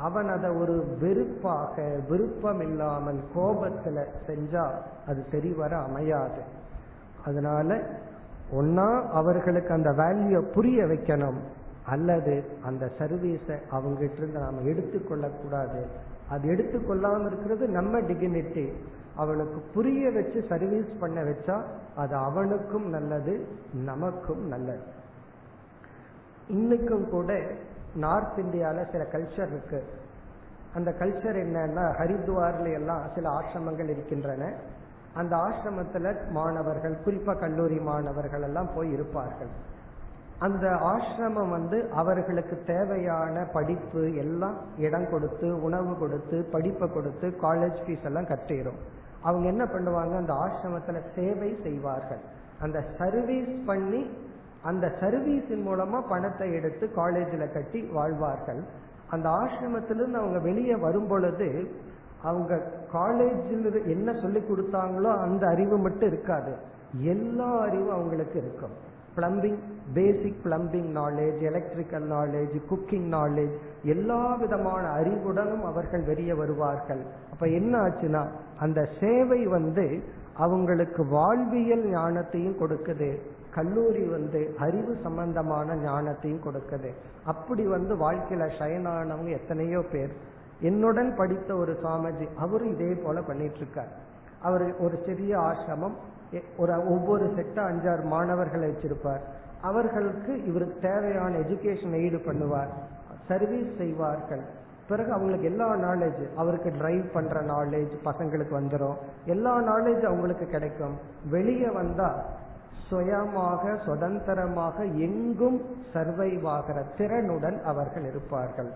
Speaker 1: அவன் அதை ஒரு வெறுப்பாக விருப்பம் இல்லாமல் கோபத்துல செஞ்சா அது சரிவர அமையாது. அதனால ஒன்னா அவர்களுக்கு அந்த வேல்யூ புரிய வைக்கணும் அல்லது அந்த சர்வீஸை அவங்ககிட்ட இருந்து நாம எடுத்துக்கொள்ள கூடாது. அது எடுத்துக்கொள்ளாம இருக்கிறது நம்ம டிகினிட்டி அவனுக்கு புரிய வச்சு சர்வீஸ் பண்ண வச்சா அது அவனுக்கும் நல்லது நமக்கும் நல்லது. இன்னைக்கும் கூட நார்த் இந்தியால சில கல்ச்சர் இருக்கு. அந்த கல்ச்சர் என்னன்னா ஹரித்வார்ல எல்லாம் சில ஆசிரமங்கள் இருக்கின்றன. அந்த ஆசிரமத்துல மாணவர்கள் குறிப்பா கல்லூரி மாணவர்கள் எல்லாம் போய் இருப்பார்கள். அந்த ஆசிரமம் வந்து அவர்களுக்கு தேவையான படிப்பு எல்லாம் இடம் கொடுத்து உணவு கொடுத்து படிப்பை கொடுத்து காலேஜ் ஃபீஸ் எல்லாம் கட்டிடும் அவங்க என்ன பண்ணுவாங்க? அந்த ஆசிரமத்துல சேவை செய்வார்கள். அந்த சர்வீஸ் பண்ணி அந்த சர்வீஸின் மூலமா பணத்தை எடுத்து காலேஜில் கட்டி வாழ்வார்கள். அந்த ஆசிரமத்திலிருந்து அவங்க வெளியே வரும் பொழுது அவங்க காலேஜில் என்ன சொல்லி கொடுத்தாங்களோ அந்த அறிவு மட்டும் இருக்காது. எல்லா அறிவும் அவங்களுக்கு இருக்கும். Plumbing basic plumbing knowledge electrical knowledge cooking knowledge எல்லா விதமான அறிவுடனும் அவர்கள் வெளியே வருவார்கள். அப்ப என்ன ஆச்சுன்னா அந்த சேவை வந்து அவங்களுக்கு வாழ்வியல் ஞானத்தையும் கொடுக்குது. கல்லூரி வந்து அறிவு சம்பந்தமான ஞானத்தையும் கொடுக்குது. அப்படி வந்து வாழ்க்கையில ஷயனானவங்க எத்தனையோ பேர். என்னுடன் படித்த ஒரு சுவாமிஜி அவரும் இதே போல பண்ணிட்டு இருக்கார் அவர் ஒரு சிறிய ஆசிரமம் ஒரு ஒவ்வொரு செட்ட அஞ்சாறு மாணவர்களை வச்சிருப்பார். அவர்களுக்கு இவருக்கு தேவையான எஜுகேஷன் எய்டு பண்ணுவார். சர்வீஸ் செய்வார்கள். பிறகு அவங்களுக்கு எல்லா நாலேஜ் அவருக்கு டிரைவ் பண்ற நாலேஜ் பசங்களுக்கு வந்துடும் எல்லா நாலேஜ் அவங்களுக்கு கிடைக்கும். வெளியே வந்தா சுயமாக சுதந்திரமாக எங்கும் சர்வைவ் ஆகிற திறனுடன் அவர்கள் இருப்பார்கள்.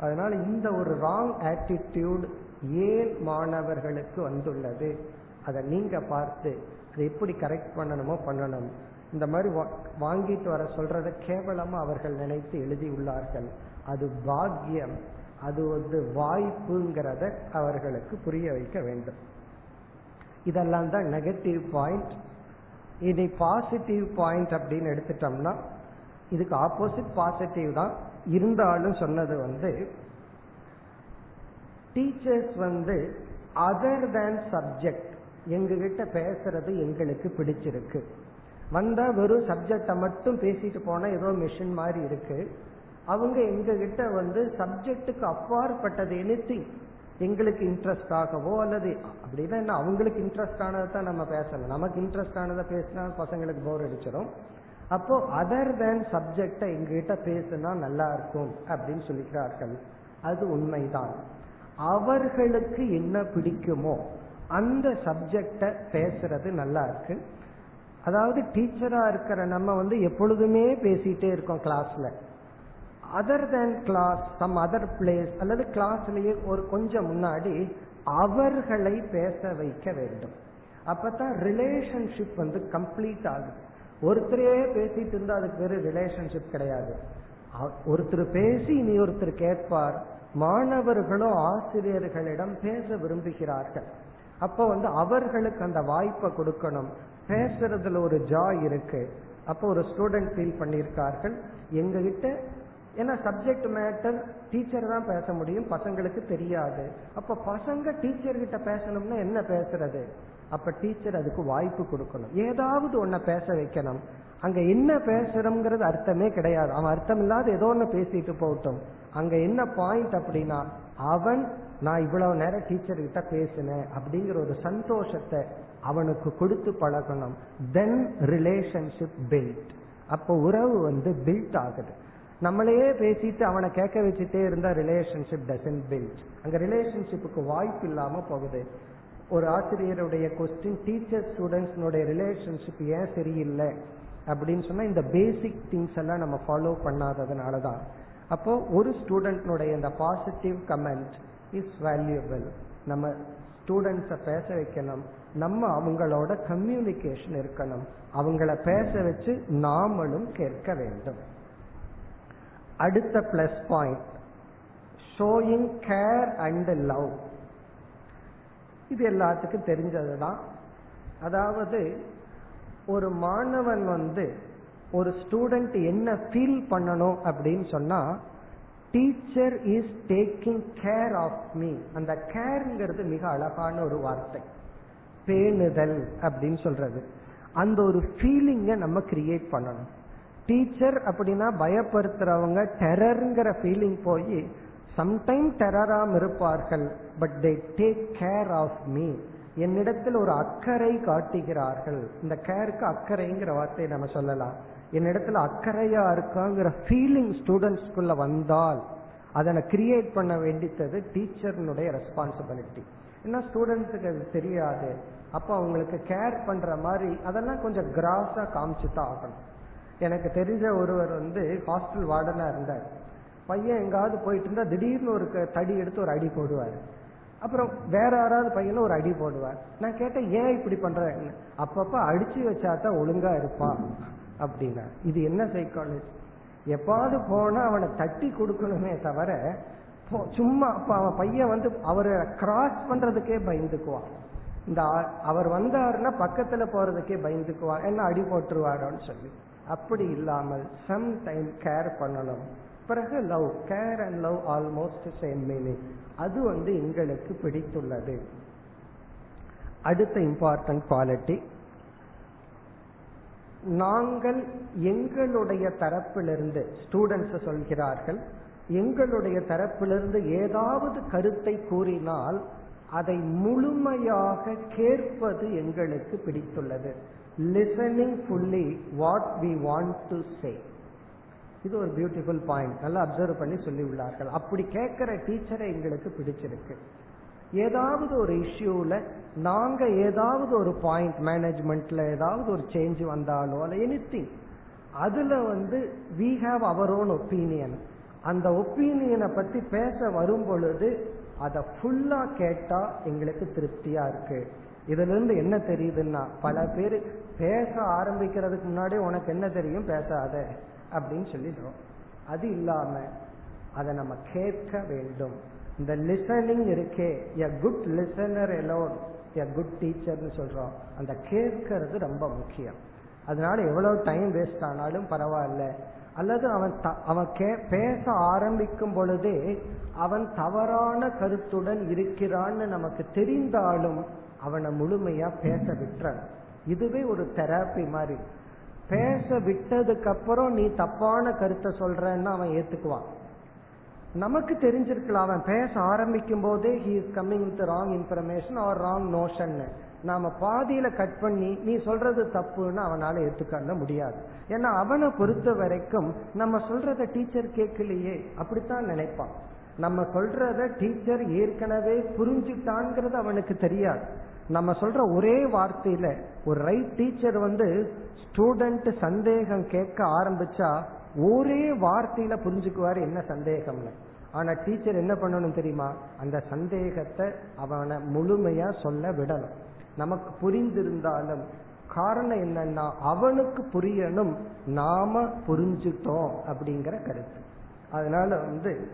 Speaker 1: அதனால இந்த ஒரு ராங் ஆட்டிடியூட் ஏன் மாணவர்களுக்கு வந்துள்ளது? அதை நீங்க பார்த்து அதை எப்படி கரெக்ட் பண்ணணுமோ பண்ணணும். இந்த மாதிரி வாங்கிட்டு வர சொல்றத கேவலமா அவர்கள் நினைத்து எழுதியுள்ளார்கள். அது பாக்கியம். அது வந்து வாய்ப்புங்கிறத அவர்களுக்கு புரிய வைக்க வேண்டும். இதெல்லாம் தான் நெகட்டிவ் பாயிண்ட் இனி பாசிட்டிவ் பாயிண்ட் அப்படின்னு எடுத்துட்டோம்னா இதுக்கு ஆப்போசிட் பாசிட்டிவ் தான். இருந்தாலும் சொன்னது வந்து டீச்சர்ஸ் வந்து அதர் தேன் சப்ஜெக்ட் எங்ககிட்ட பேசுறது எங்களுக்கு பிடிச்சிருக்கு. வந்தா வெறும் சப்ஜெக்டை மட்டும் பேசிட்டு போனா ஏதோ மிஷின் மாதிரி இருக்கு. அவங்க எங்ககிட்ட வந்து சப்ஜெக்டுக்கு அப்பாற்பட்டது எனித்திங் எங்களுக்கு இன்ட்ரெஸ்ட் ஆகவோ அல்லது அப்படின்னா என்ன அவங்களுக்கு இன்ட்ரெஸ்ட் ஆனதை தான் நம்ம பேசணும். நமக்கு இன்ட்ரெஸ்ட் ஆனதை பேசினா பசங்களுக்கு போர் அடிச்சிடும். அப்போ அதர் தேன் சப்ஜெக்டை எங்ககிட்ட பேசுனா நல்லா இருக்கும் அப்படின்னு சொல்லிக்கிறார்கள். அது உண்மைதான். அவர்களுக்கு என்ன பிடிக்குமோ அந்த சப்ஜெக்ட பேசுறது நல்லா இருக்கு. அதாவது டீச்சரா இருக்கிற நம்ம வந்து எப்பொழுதுமே பேசிட்டே இருக்கோம் கிளாஸ்ல other than class some other place அல்லது கிளாஸ்லயே ஒரு கொஞ்சம் முன்னாடி அவர்களை பேச வைக்க வேண்டும். அப்பதான் ரிலேஷன்ஷிப் வந்து கம்ப்ளீட் ஆகுது. ஒருத்தரே பேசிட்டு இருந்தா அதுக்கு பேரு ரிலேஷன்ஷிப் கிடையாது. ஒருத்தர் பேசி இனி ஒருத்தர் கேட்பார். மாணவர்களும் ஆசிரியர்களிடம் பேச விரும்புகிறார்கள். அப்ப வந்து அவர்களுக்கு அந்த வாய்ப்பை கொடுக்கணும். பேசுறதுல ஒரு ஜாய் இருக்கு. அப்போ ஒரு ஸ்டூடெண்ட் ஃபீல் பண்ணியிருக்கார்கள். எங்ககிட்ட ஏன்னா சப்ஜெக்ட் மேட்டர் டீச்சர் தான் பேச முடியும் பசங்களுக்கு தெரியாது. அப்ப பசங்க டீச்சர் கிட்ட பேசணும்னா என்ன பேசுறது? அப்ப டீச்சர் அதுக்கு வாய்ப்பு கொடுக்கணும். ஏதாவது ஒன்ன பேச வைக்கணும். அங்க என்ன பேசுறோம்ங்கிறது அர்த்தமே கிடையாது. அவன் அர்த்தம் இல்லாத ஏதோ ஒன்னு பேசிட்டு போகட்டும். அங்க என்ன பாயிண்ட் அப்படின்னா அவன் நான் இவ்வளவு நேரம் டீச்சர் கிட்ட பேசினேன் அப்படிங்கிற ஒரு சந்தோஷத்தை அவனுக்கு கொடுத்து பழகணும். தென் ரிலேஷன்ஷிப் பில்ட் அப்போ உறவு வந்து பில்ட் ஆகுது. நம்மளையே பேசிட்டு அவனை கேட்க வச்சுட்டே இருந்தா ரிலேஷன்ஷிப் டசன் பில்ட் அங்க ரிலேஷன்ஷிப்புக்கு வாய்ப்பு இல்லாம போகுது. ஒரு ஆசிரியருடைய கொஸ்டின் டீச்சர் ஸ்டூடெண்ட்ஸ்னுடைய ரிலேஷன்ஷிப் ஏன் சரியில்லை? அப்படின்னு சொன்னா இந்த பேசிக் திங்ஸ் எல்லாம் நம்ம ஃபாலோ பண்ணாததுனால தான் அப்போ ஒரு ஸ்டூடெண்ட்னுடைய இந்த பாசிட்டிவ் கமெண்ட் இஸ் வேல்யூபிள் நம்ம ஸ்டூடெண்ட்ஸை பேச வைக்கணும். நம்ம அவங்களோட கம்யூனிகேஷன் இருக்கணும். அவங்கள பேச வச்சு நாமளும் கேட்க வேண்டும். அடுத்த plus point showing care and love இது எல்லாத்துக்கும் தெரிஞ்சதுதான். அதாவது ஒரு மாணவன் வந்து ஒரு ஸ்டூடெண்ட் என்ன ஃபீல் பண்ணணும் அப்படின்னு சொன்னா teacher is taking care of me அந்த கேர்ங்கிறது மிக அழகான ஒரு வார்த்தை. பேணுதல் அப்படின்னு சொல்றது. அந்த ஒரு ஃபீலிங்கை நம்ம கிரியேட் பண்ணணும். டீச்சர் அப்படின்னா பயப்படுத்துறவங்க டெரருங்கிற ஃபீலிங் போய் சம்டைம் டெரராம் இருப்பார்கள் but they take care of me என்னிடத்தில் ஒரு அக்கறை காட்டுகிறார்கள். இந்த கேருக்கு அக்கறைங்கிற வார்த்தையை நம்ம சொல்லலாம். என்னிடத்துல அக்கறையா இருக்காங்கிற ஃபீலிங் ஸ்டூடெண்ட்ஸ்குள்ள வந்தால் அதனை கிரியேட் பண்ண வேண்டித்தது டீச்சர்னுடைய ரெஸ்பான்சிபிலிட்டி ஏன்னா ஸ்டூடெண்ட்ஸுக்கு அது தெரியாது. அப்போ அவங்களுக்கு கேர் பண்ற மாதிரி அதெல்லாம் கொஞ்சம் கிராஸா காமிச்சுதான் ஆகணும். எனக்கு தெரிஞ்ச ஒருவர் வந்து ஹாஸ்டல் வார்டனா இருந்தார். பையன் எங்காவது போயிட்டு இருந்தா திடீர்னு ஒரு தடி எடுத்து ஒரு அடி போடுவார். அப்புறம் வேற யாராவது பையனும் ஒரு அடி போடுவார். நான் கேட்டேன் ஏன் இப்படி பண்றேன் அப்பப்ப அடிச்சு வச்சாதான் ஒழுங்கா இருப்பான் அப்படின்னா இது என்ன சைக்காலஜி எப்பாவது போனா அவனை தட்டி கொடுக்கணுமே தவிர சும்மா அப்ப அவன் பையன் வந்து அவரை கிராஸ் பண்றதுக்கே பயந்துக்குவான். இந்த அவர் வந்தாருன்னா பக்கத்துல போறதுக்கே பயந்துக்குவான். என்ன அடி போட்டுருவாரோன்னு சொல்லி. அப்படி இல்லாமல் சம் டைம் கேர் பண்ணணும். பிறகு love care and love almost same meaning அது வந்து எங்களுக்கு பிடித்துள்ளது. அடுத்த இம்பார்ட்டன்ட் குவாலிட்டி நாங்கள் எங்களுடைய தரப்பிலிருந்து ஸ்டூடெண்ட்ஸ் சொல்கிறார்கள் எங்களுடைய தரப்பிலிருந்து ஏதாவது கருத்தை கூறினால் அதை முழுமையாக கேட்பது எங்களுக்கு பிடித்துள்ளது. Listening fully what we want to say இது ஒரு பியூட்டிஃபுல் பாயிண்ட் நல்லா அப்சர்வ் பண்ணி சொல்லி உள்ளார்கள். அப்படி கேட்கிற டீச்சரை எங்களுக்கு பிடிச்சிருக்கு. ஏதாவது ஒரு இஷ்யூல நாங்க ஏதாவது ஒரு பாயிண்ட் மேனேஜ்மெண்ட்ல ஏதாவது ஒரு சேஞ்ச் வந்தாலோ அல்ல எனி அதுல வந்து we have our own opinion அந்த ஒப்பீனியனை பத்தி பேச வரும் பொழுது அதை ஃபுல்லா கேட்டா எங்களுக்கு திருப்தியா இருக்கு. இதுல இருந்து என்ன தெரியுதுன்னா பல பேர் பேச ஆரம்பிக்கிறதுக்கு முன்னாடி உனக்கு என்ன தெரியும்? பேசாத அப்படின்னு சொல்லிடுறோம். அது இல்லாம அதை நம்ம கேட்க வேண்டும். இந்த லிசனிங் இருக்கே. A good listener alone a good டீச்சர்னு சொல்றோம். அந்த கேட்கறது ரொம்ப முக்கியம். அதனால எவ்வளவு டைம் வேஸ்ட் ஆனாலும் பரவாயில்ல. அல்லது அவன் அவன் பேச ஆரம்பிக்கும் பொழுதே அவன் தவறான கருத்துடன் இருக்கிறான்னு நமக்கு தெரிந்தாலும் அவனை முழுமையா பேச விட்டுறான். இதுவே ஒரு தெராப்பி மாதிரி. பேச விட்டதுக்கு அப்புறம் நீ தப்பான கருத்தை சொல்றன்னு அவன் ஏத்துக்குவான். நமக்கு தெரிஞ்சிருக்கலாம் அவன் பேச ஆரம்பிக்கும் போதே he is coming with wrong information or wrong notion நாம பாதியில கட் பண்ணி நீ சொல்றது தப்புன்னு அவனால ஏத்துக்க முடியாது. ஏன்னா அவனை பொறுத்த வரைக்கும் நம்ம சொல்றத டீச்சர் கேட்கலையே அப்படித்தான் நினைப்பான். நம்ம சொல்றத டீச்சர் ஏற்கனவே புரிஞ்சுட்டான்ங்கிறது அவனுக்கு தெரியாது. நம்ம சொல்ற ஒரே வார்த்தையில ஒரு ரைட் டீச்சர் வந்து ஸ்டூடெண்ட் சந்தேகம் கேட்க ஆரம்பிச்சா ஒரே வார்த்தையில புரிஞ்சுக்குவாரு என்ன சந்தேகம்னு. ஆனா டீச்சர் என்ன பண்ணணும் தெரியுமா? அந்த சந்தேகத்தை அவனை முழுமையா சொல்ல விடணும். நமக்கு புரிந்திருந்தாலும் காரணம் என்னன்னா அவனுக்கு புரியணும் நாம புரிஞ்சுட்டோம் அப்படிங்கிற கருத்து. அதனால வந்து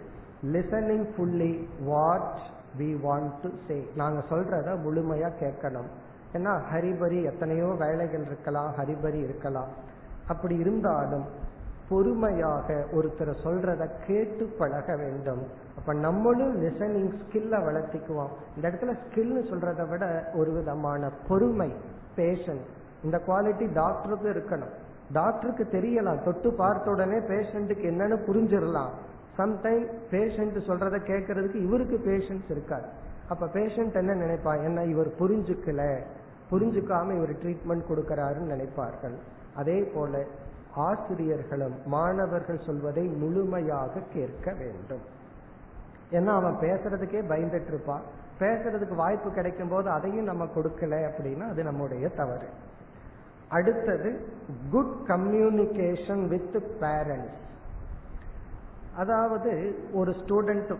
Speaker 1: listening fully what we want to say நாங்க சொல்றத முழுமையா கேட்கணும். ஏன்னா ஹரிபரி எத்தனையோ வேலைகள் இருக்கலாம் ஹரிபரி இருக்கலாம். அப்படி இருந்தாலும் பொறுமையாக ஒருத்தர் சொல்றத கேட்டு பழக வேண்டும். அப்ப நம்மளும் லிசனிங் ஸ்கில்ல வளர்த்திக்குவோம். இந்த இடத்துல ஸ்கில்னு சொல்றதை விட ஒரு விதமான பொறுமை பேஷன் இந்த குவாலிட்டி டாக்டருக்கு இருக்கணும். டாக்டருக்கு தெரியலாம். தொட்டு பார்த்த உடனே பேஷண்ட்டுக்கு என்னன்னு புரிஞ்சிடலாம். சம்டைம் பேஷண்ட் சொல்றத கேட்கறதுக்கு இவருக்கு பேஷன்ஸ் இருக்காது. அப்ப பேஷண்ட் என்ன நினைப்பா? என்ன இவர் புரிஞ்சுக்கல? புரிஞ்சுக்காம இவர் ட்ரீட்மெண்ட் கொடுக்கிறாருன்னு நினைப்பார்கள். அதே போல ஆசிரியர்களும் மாணவர்கள் சொல்வதை முழுமையாக கேட்க வேண்டும். ஏன்னா அவன் பேசுறதுக்கே பயந்துட்டு இருப்பான் பேசுறதுக்கு வாய்ப்பு கிடைக்கும் போது அதையும் நம்ம கொடுக்கல அப்படின்னா அது நம்முடைய தவறு. அடுத்தது குட் கம்யூனிகேஷன் வித் பேரண்ட்ஸ் அதாவது ஒரு ஸ்டூடெண்ட்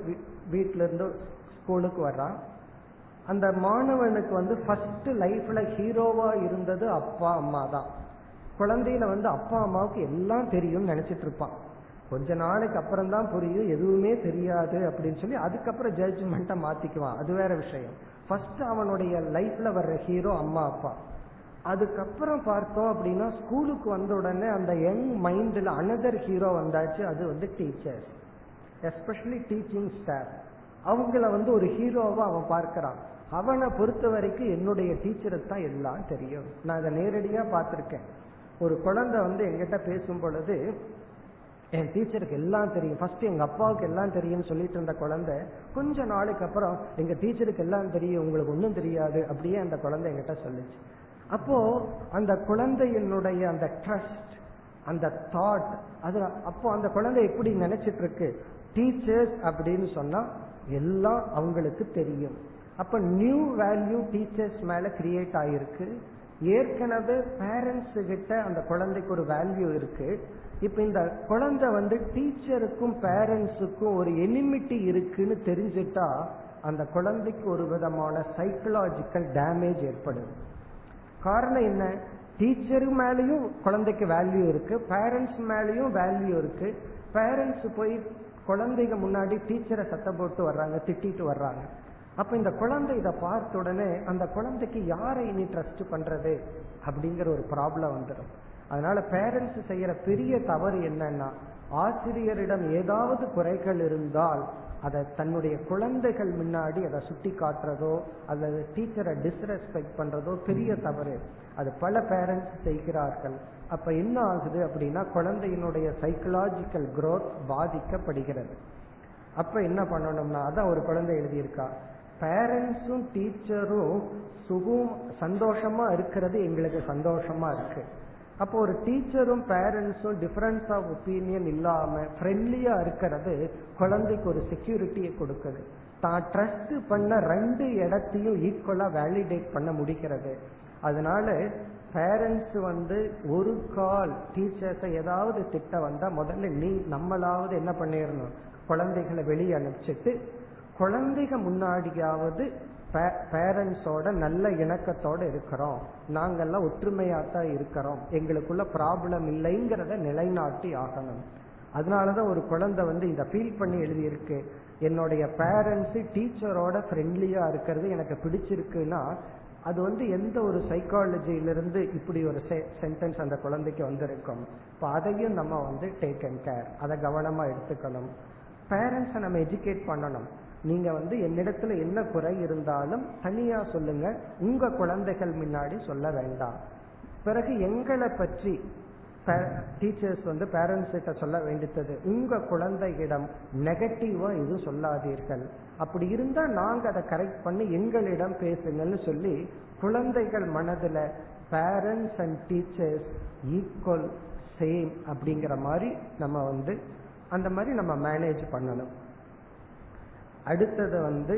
Speaker 1: வீட்டில இருந்து ஸ்கூலுக்கு வர்றான். அந்த மாணவனுக்கு வந்து ஃபர்ஸ்ட் லைஃப்ல ஹீரோவா இருந்தது அப்பா அம்மா தான். குழந்தையில வந்து அப்பா அம்மாவுக்கு எல்லாம் தெரியும்னு நினைச்சிட்டு இருப்பான். கொஞ்ச நாளைக்கு அப்புறம் தான் புரியும் எதுவுமே தெரியாது அப்படின்னு சொல்லி அதுக்கப்புறம் ஜட்ஜ்மெண்ட்டை மாத்திக்குவான். அது வேற விஷயம். ஃபர்ஸ்ட் அவனுடைய லைஃப்ல வர்ற ஹீரோ அம்மா அப்பா. அதுக்கப்புறம் பார்த்தோம் அப்படின்னா ஸ்கூலுக்கு வந்த உடனே அந்த யங் மைண்ட்ல அனதர் ஹீரோ வந்தாச்சு. அது வந்து டீச்சர் எஸ்பெஷலி டீச்சிங் ஸ்டாஃப் அவங்கள வந்து ஒரு ஹீரோவா அவன் பார்க்கிறான். அவனை பொறுத்த வரைக்கும் என்னுடைய டீச்சரை தான் எல்லாம் தெரியும். நான் அதை நேரடியா பார்த்திருக்கேன். ஒரு குழந்தை வந்து எங்கிட்ட பேசும் பொழுது என் டீச்சருக்கு எல்லாம் தெரியும். ஃபர்ஸ்ட் எங்க அப்பாவுக்கு எல்லாம் தெரியும்னு சொல்லிட்டு இருந்த குழந்தை கொஞ்ச நாளைக்கு அப்புறம் எங்க டீச்சருக்கு எல்லாம் தெரியும். உங்களுக்கு ஒன்றும் தெரியாது. அப்படியே அந்த குழந்தை எங்கிட்ட சொல்லுச்சு. அப்போ அந்த குழந்தையினுடைய அந்த ட்ரஸ்ட் அந்த தாட் அது அப்போ அந்த குழந்தை எப்படி நினைச்சிட்டு இருக்கு டீச்சர்ஸ் அப்படின்னு சொன்னா எல்லாம் அவங்களுக்கு தெரியும். அப்ப நியூ வேல்யூ டீச்சர்ஸ் மேல கிரியேட் ஆயிருக்கு. ஏற்கனவே பேரண்ட்ஸ் கிட்ட அந்த குழந்தைக்கு ஒரு வேல்யூ இருக்கு. இப்ப இந்த குழந்தை வந்து டீச்சருக்கும் பேரண்ட்ஸுக்கும் ஒரு எனிமிட்டி இருக்குன்னு தெரிஞ்சிட்டா அந்த குழந்தைக்கு ஒரு விதமான சைக்கலாஜிக்கல் டேமேஜ் ஏற்படுது காரணம் என்ன? டீச்சர் மேலேயும் குழந்தைக்கு வேல்யூ இருக்கு பேரண்ட்ஸ் மேலேயும் வேல்யூ இருக்கு. பேரண்ட்ஸ் போய் குழந்தைங்க முன்னாடி டீச்சரை சத்தம் போட்டு வர்றாங்க திட்டிட்டு வர்றாங்க. அப்ப இந்த குழந்தை இதை பார்த்த உடனே அந்த குழந்தைக்கு யாரை இனி ட்ரஸ்ட் பண்றது அப்படிங்கிற ஒரு ப்ராப்ளம் வந்துடும். அதனால பேரண்ட்ஸ் செய்யற பெரிய தவறு என்னன்னா ஆசிரியரிடம் ஏதாவது குறைகள் இருந்தால் அதை தன்னுடைய குழந்தைகள் முன்னாடி அதை சுட்டி காட்டுறதோ அல்லது டீச்சரை டிஸ்ரெஸ்பெக்ட் பண்றதோ பெரிய தவறு. அது பல பேரண்ட்ஸ் செய்கிறார்கள். அப்ப என்ன ஆகுது அப்படின்னா குழந்தையினுடைய சைக்கலாஜிக்கல் குரோத் பாதிக்கப்படுகிறது. அப்ப என்ன பண்ணணும்னா அதான் ஒரு குழந்தை எழுதியிருக்கா. பேரண்ட்ஸும் டீச்சரும் சுகம் சந்தோஷமா இருக்கிறது எங்களுக்கு சந்தோஷமா இருக்கு. அப்போ ஒரு டீச்சரும் பேரண்ட்ஸும் டிஃபரன்ஸ் ஆஃப் ஒப்பீனியன் இல்லாம ஃப்ரெண்ட்லியா இருக்கிறது குழந்தைக்கு ஒரு செக்யூரிட்டியை கொடுக்குது. தான் ட்ரஸ்ட் பண்ண ரெண்டு இடத்தையும் ஈக்குவலா வேலிடேட் பண்ண முடிக்கிறது அதனால பேரண்ட்ஸ் வந்து ஒரு கால் டீச்சர்ஸை ஏதாவது திட்டம் வந்தா முதல்ல நீ நம்மளாவது என்ன பண்ணிடணும்? குழந்தைகளை வெளியே அனுப்பிச்சிட்டு குழந்தைக முன்னாடியாவது பேரண்ட்ஸோட நல்ல இணக்கத்தோட இருக்கிறோம். நாங்கெல்லாம் ஒற்றுமையா தான் இருக்கிறோம். எங்களுக்குள்ள ப்ராப்ளம் இல்லைங்கிறத நிலைநாட்டி ஆகணும். அதனாலதான் ஒரு குழந்தை வந்து இதை ஃபீல் பண்ணி எழுதியிருக்கு. என்னுடைய பேரண்ட்ஸ் டீச்சரோட ஃப்ரெண்ட்லியா இருக்கிறது எனக்கு பிடிச்சிருக்குன்னா அது வந்து எந்த ஒரு சைக்காலஜியிலிருந்து இப்படி ஒரு சென்டென்ஸ் அந்த குழந்தைக்கு வந்திருக்கும். இப்போ அதையும் நம்ம வந்து டேக் அண்ட் கேர் அதை கவனமா எடுத்துக்கணும். பேரண்ட்ஸை நம்ம எஜுகேட் பண்ணணும். நீங்க வந்து என்னிடத்துல என்ன குறை இருந்தாலும் தனியா சொல்லுங்க. உங்க குழந்தைகள் முன்னாடி சொல்ல வேண்டாம். பிறகு எங்களை பற்றி டீச்சர்ஸ் வந்து பேரண்ட்ஸ் கிட்ட சொல்ல வேண்டியது உங்க குழந்தையிடம் நெகட்டிவா எதுவும் சொல்லாதீர்கள். அப்படி இருந்தா நாங்க அதை கரெக்ட் பண்ணி எங்களிடம் பேசுங்கன்னு சொல்லி குழந்தைகள் மனதுல parents and teachers equal same அப்படிங்கிற மாதிரி நம்ம வந்து அந்த மாதிரி நம்ம மேனேஜ் பண்ணணும். அடுத்தது வந்து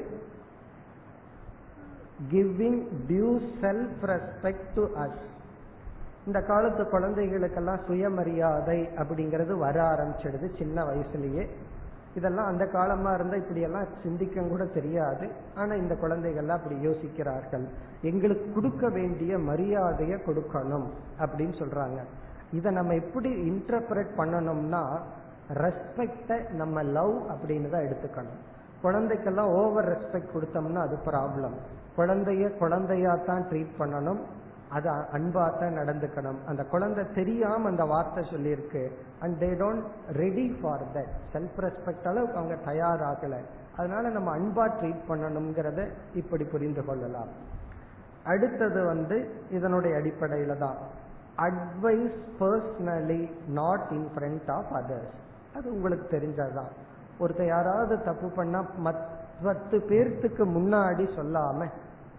Speaker 1: giving due self respect to us இந்த காலத்து குழந்தைகளுக்கெல்லாம் சுயமரியாதை அப்படிங்கிறது வர ஆரம்பிச்சிடுது சின்ன வயசுலயே. இதெல்லாம் அந்த காலமா இருந்தா இப்படி எல்லாம் சிந்திக்க கூட தெரியாது. ஆனா இந்த குழந்தைகள்லாம் அப்படி யோசிக்கிறார்கள். எங்களுக்கு கொடுக்க வேண்டிய மரியாதையை கொடுக்கணும் அப்படின்னு சொல்றாங்க. இதை நம்ம எப்படி இன்டர்பிரட் பண்ணணும்னா ரெஸ்பெக்ட நம்ம லவ் அப்படின்னு தான் எடுத்துக்கணும். குழந்தைக்கெல்லாம் ஓவர் ரெஸ்பெக்ட் கொடுத்தோம்னா அது ப்ராப்ளம் குழந்தைய குழந்தையா தான் ட்ரீட் பண்ணணும். அது அன்பா தான் நடந்துக்கணும். அந்த குழந்தை தெரியாம அந்த வார்த்தை சொல்லியிருக்கு. And they don't ready for that self respect அளவுக்கு அவங்க தயாராகல. அதனால நம்ம அன்பா ட்ரீட் பண்ணணுங்கிறத இப்படி புரிந்து கொள்ளலாம். அடுத்தது வந்து இதனுடைய அடிப்படையில தான். Advice personally not in front of others அது உங்களுக்கு தெரிஞ்சதுதான். ஒருத்தர் யாராவது தப்பு பண்ணா பத்து பேர்த்துக்கு முன்னாடி சொல்லாம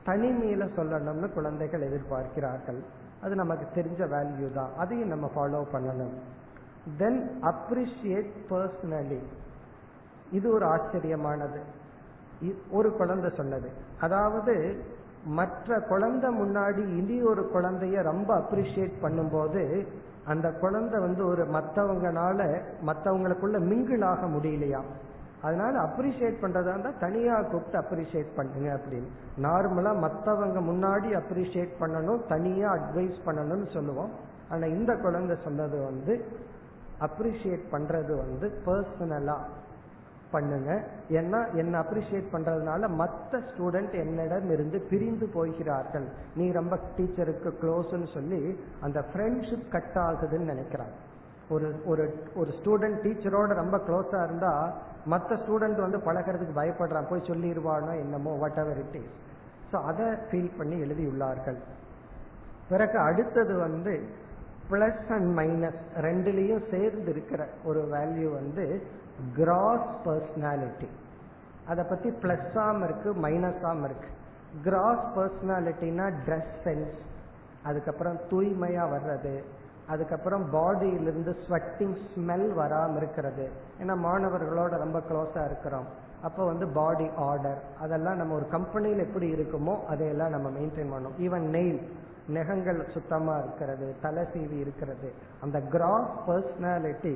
Speaker 1: தனிமையில சொல்லணும்னு குழந்தைகள் எதிர்பார்க்கிறார்கள். அது நமக்கு தெரிஞ்ச வேல்யூ தான். அதையும் நம்ம ஃபாலோ பண்ணணும். தென் அப்ரிஷியேட் பர்சனலி இது ஒரு ஆச்சரியமானது. ஒரு குழந்தை சொன்னது. அதாவது மற்ற குழந்தை முன்னாடி இனி ஒரு குழந்தைய ரொம்ப அப்ரிஷியேட் பண்ணும்போது அந்த குழந்தை வந்து ஒரு மற்றவங்கனால மற்றவங்களுக்குள்ள மிங்கிள் ஆக முடியலையா? அதனால அப்ரிஷியேட் பண்றதா இருந்தா தனியா கூப்பிட்டு அப்ரிஷியேட் பண்ணுங்க அப்படின்னு. நார்மலா மற்றவங்க முன்னாடி அப்ரிஷியேட் பண்ணணும் தனியா அட்வைஸ் பண்ணணும்னு சொல்லுவோம். ஆனா இந்த குழந்தை சொன்னது வந்து அப்ரிஷியேட் பண்றது வந்து பர்சனலா பண்ணுங்க. ஏன்னா என்ன அப்ரிஷியேட் பண்றதுனால மற்ற ஸ்டூடெண்ட் என்னிடம் இருந்து பிரிந்து போகிறார்கள். நீ ரொம்ப டீச்சருக்கு க்ளோஸ்ன்னு சொல்லி அந்த ஃப்ரெண்ட்ஷிப் கட் ஆகுதுன்னு நினைக்கிறாங்க ஒரு ஒரு ஒரு ஸ்டூடெண்ட் டீச்சரோட ரொம்ப க்ளோஸா இருந்தா மற்ற ஸ்டூடெண்ட் வந்து பழகிறதுக்கு பயப்படுறான். போய் சொல்லிடுவானோ என்னமோ whatever it is so அதை ஃபீல் பண்ணி எழுதியுள்ளார்கள். பிறகு அடுத்தது வந்து பிளஸ் அண்ட் மைனஸ் ரெண்டுலேயும் சேர்ந்து இருக்கிற ஒரு வேல்யூ வந்து கிராஸ் பர்சனாலிட்டி அதை பத்தி பிளஸ்ஸாம் இருக்கு மைனஸாம் இருக்கு. கிராஸ் பர்சனாலிட்டினா ட்ரெஸ் சென்ஸ் அதுக்கப்புறம் தூய்மையா வர்றது. அதுக்கப்புறம் பாடியிலிருந்து ஸ்வெட்டிங் ஸ்மெல் வராமல் இருக்கிறது. ஏன்னா மாணவர்களோட ரொம்ப க்ளோஸா இருக்கிறோம். அப்போ வந்து பாடி ஆர்டர் அதெல்லாம் நம்ம ஒரு கம்பெனியில் எப்படி இருக்குமோ அதையெல்லாம் நம்ம மெயின்டைன் பண்ணணும். ஈவன் நெயில் நெகங்கள் சுத்தமாக இருக்கிறது. தலை சீவி இருக்கிறது. அந்த கிராஸ் பர்சனாலிட்டி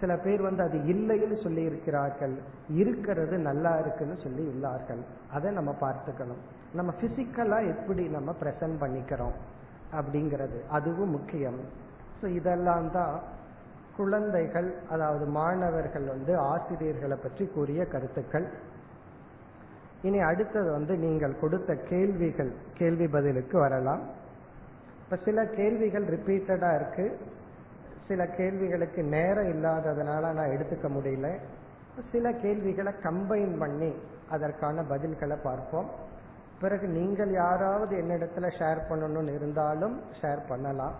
Speaker 1: சில பேர் வந்து அது இல்லைன்னு சொல்லி இருக்கிறார்கள் இருக்கிறது நல்லா இருக்குன்னு சொல்லி உள்ளார்கள் அதை நம்ம பார்த்துக்கணும். நம்ம பிசிக்கலா எப்படி நம்ம பிரசன்ட் பண்ணிக்கிறோம் அப்படிங்கிறது. அதுவும் முக்கியம். ஸோ இதெல்லாம் தான் குழந்தைகள் அதாவது மாணவர்கள் வந்து ஆசிரியர்களை பற்றி கூறிய கருத்துக்கள். இனி அடுத்தது வந்து நீங்கள் கொடுத்த கேள்விகள் கேள்வி பதிலுக்கு வரலாம். இப்ப சில கேள்விகள் ரிப்பீட்டடா இருக்கு. சில கேள்விகளுக்கு நேரம் இல்லாததுனால நான் எடுத்துக்க முடியல. சில கேள்விகளை கம்பைன் பண்ணி அதற்கான பதில்களை பார்ப்போம். பிறகு நீங்கள் யாராவது என்னிடத்துல ஷேர் பண்ணணும்னு இருந்தாலும் ஷேர் பண்ணலாம்.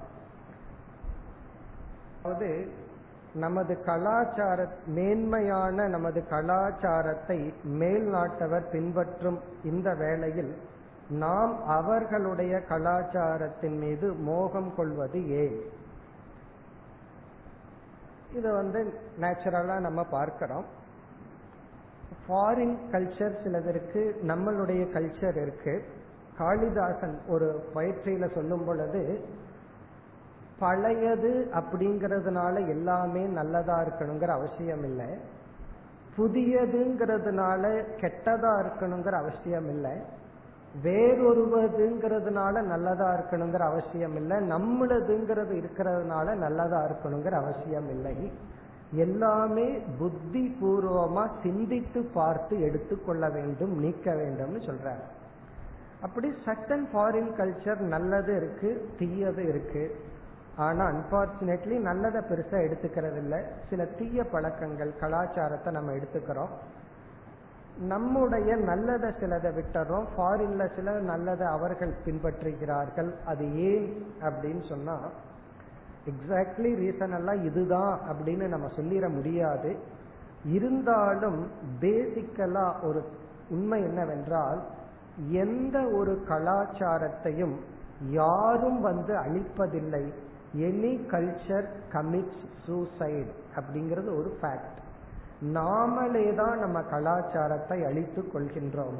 Speaker 1: அதாவது நமது கலாச்சார மேன்மையான நமது கலாச்சாரத்தை மேல் நாட்டவர் பின்பற்றும் இந்த வேளையில் நாம் அவர்களுடைய கலாச்சாரத்தின் மீது மோகம் கொள்வது ஏன்? இதை வந்து நேச்சுரலா நம்ம பார்க்கிறோம். ஃபாரின் கல்ச்சர் சிலதற்கு நம்மளுடைய கல்ச்சர் இருக்கு. காளிதாசன் ஒரு பயிற்சியில சொல்லும் பொழுது பழையது அப்படிங்கறதுனால எல்லாமே நல்லதா இருக்கணுங்கிற அவசியம் இல்லை. புதியதுங்கிறதுனால கெட்டதா இருக்கணுங்கிற அவசியம் இல்லை. வேறொருவதுங்கிறதுனால நல்லதா இருக்கணுங்கிற அவசியம் இல்லை. நம்மளதுங்கிறது இருக்கிறதுனால நல்லதா இருக்கணுங்கிற அவசியம் இல்லை. எல்லாமே புத்தி பூர்வமா சிந்தித்து பார்த்து எடுத்துக்கொள்ள வேண்டும் நீக்க வேண்டும்னு சொல்றாரு. அப்படி சட்டன் ஃபாரின் கல்ச்சர் நல்லது இருக்கு தீயது இருக்கு. ஆனா அன்பார்ச்சுனேட்லி நல்லதை பெருசா எடுத்துக்கிறது இல்லை சில தீய பழக்கங்கள் கலாச்சாரத்தை நம்ம எடுத்துக்கிறோம். நம்முடைய நல்லதை சிலதை விட்டுறோம். ஃபாரின்ல சில நல்லதை அவர்கள் பின்பற்றுகிறார்கள். அது ஏன் அப்படின்னு சொன்னா எக்ஸாக்ட்லி ரீசன் எல்லாம் இதுதான் அப்படின்னு நம்ம சொல்லிட முடியாது. இருந்தாலும் பேசிக்கலா ஒரு உண்மை என்னவென்றால் எந்த ஒரு கலாச்சாரத்தையும் யாரும் வந்து அழிப்பதில்லை. எனி கல்ச்சர் கமிட்ஸ் சூசைட் அப்படிங்கிறது ஒரு ஃபேக்ட் நாமளே தான் நம்ம கலாச்சாரத்தை அழித்துக் கொள்கின்றோம்.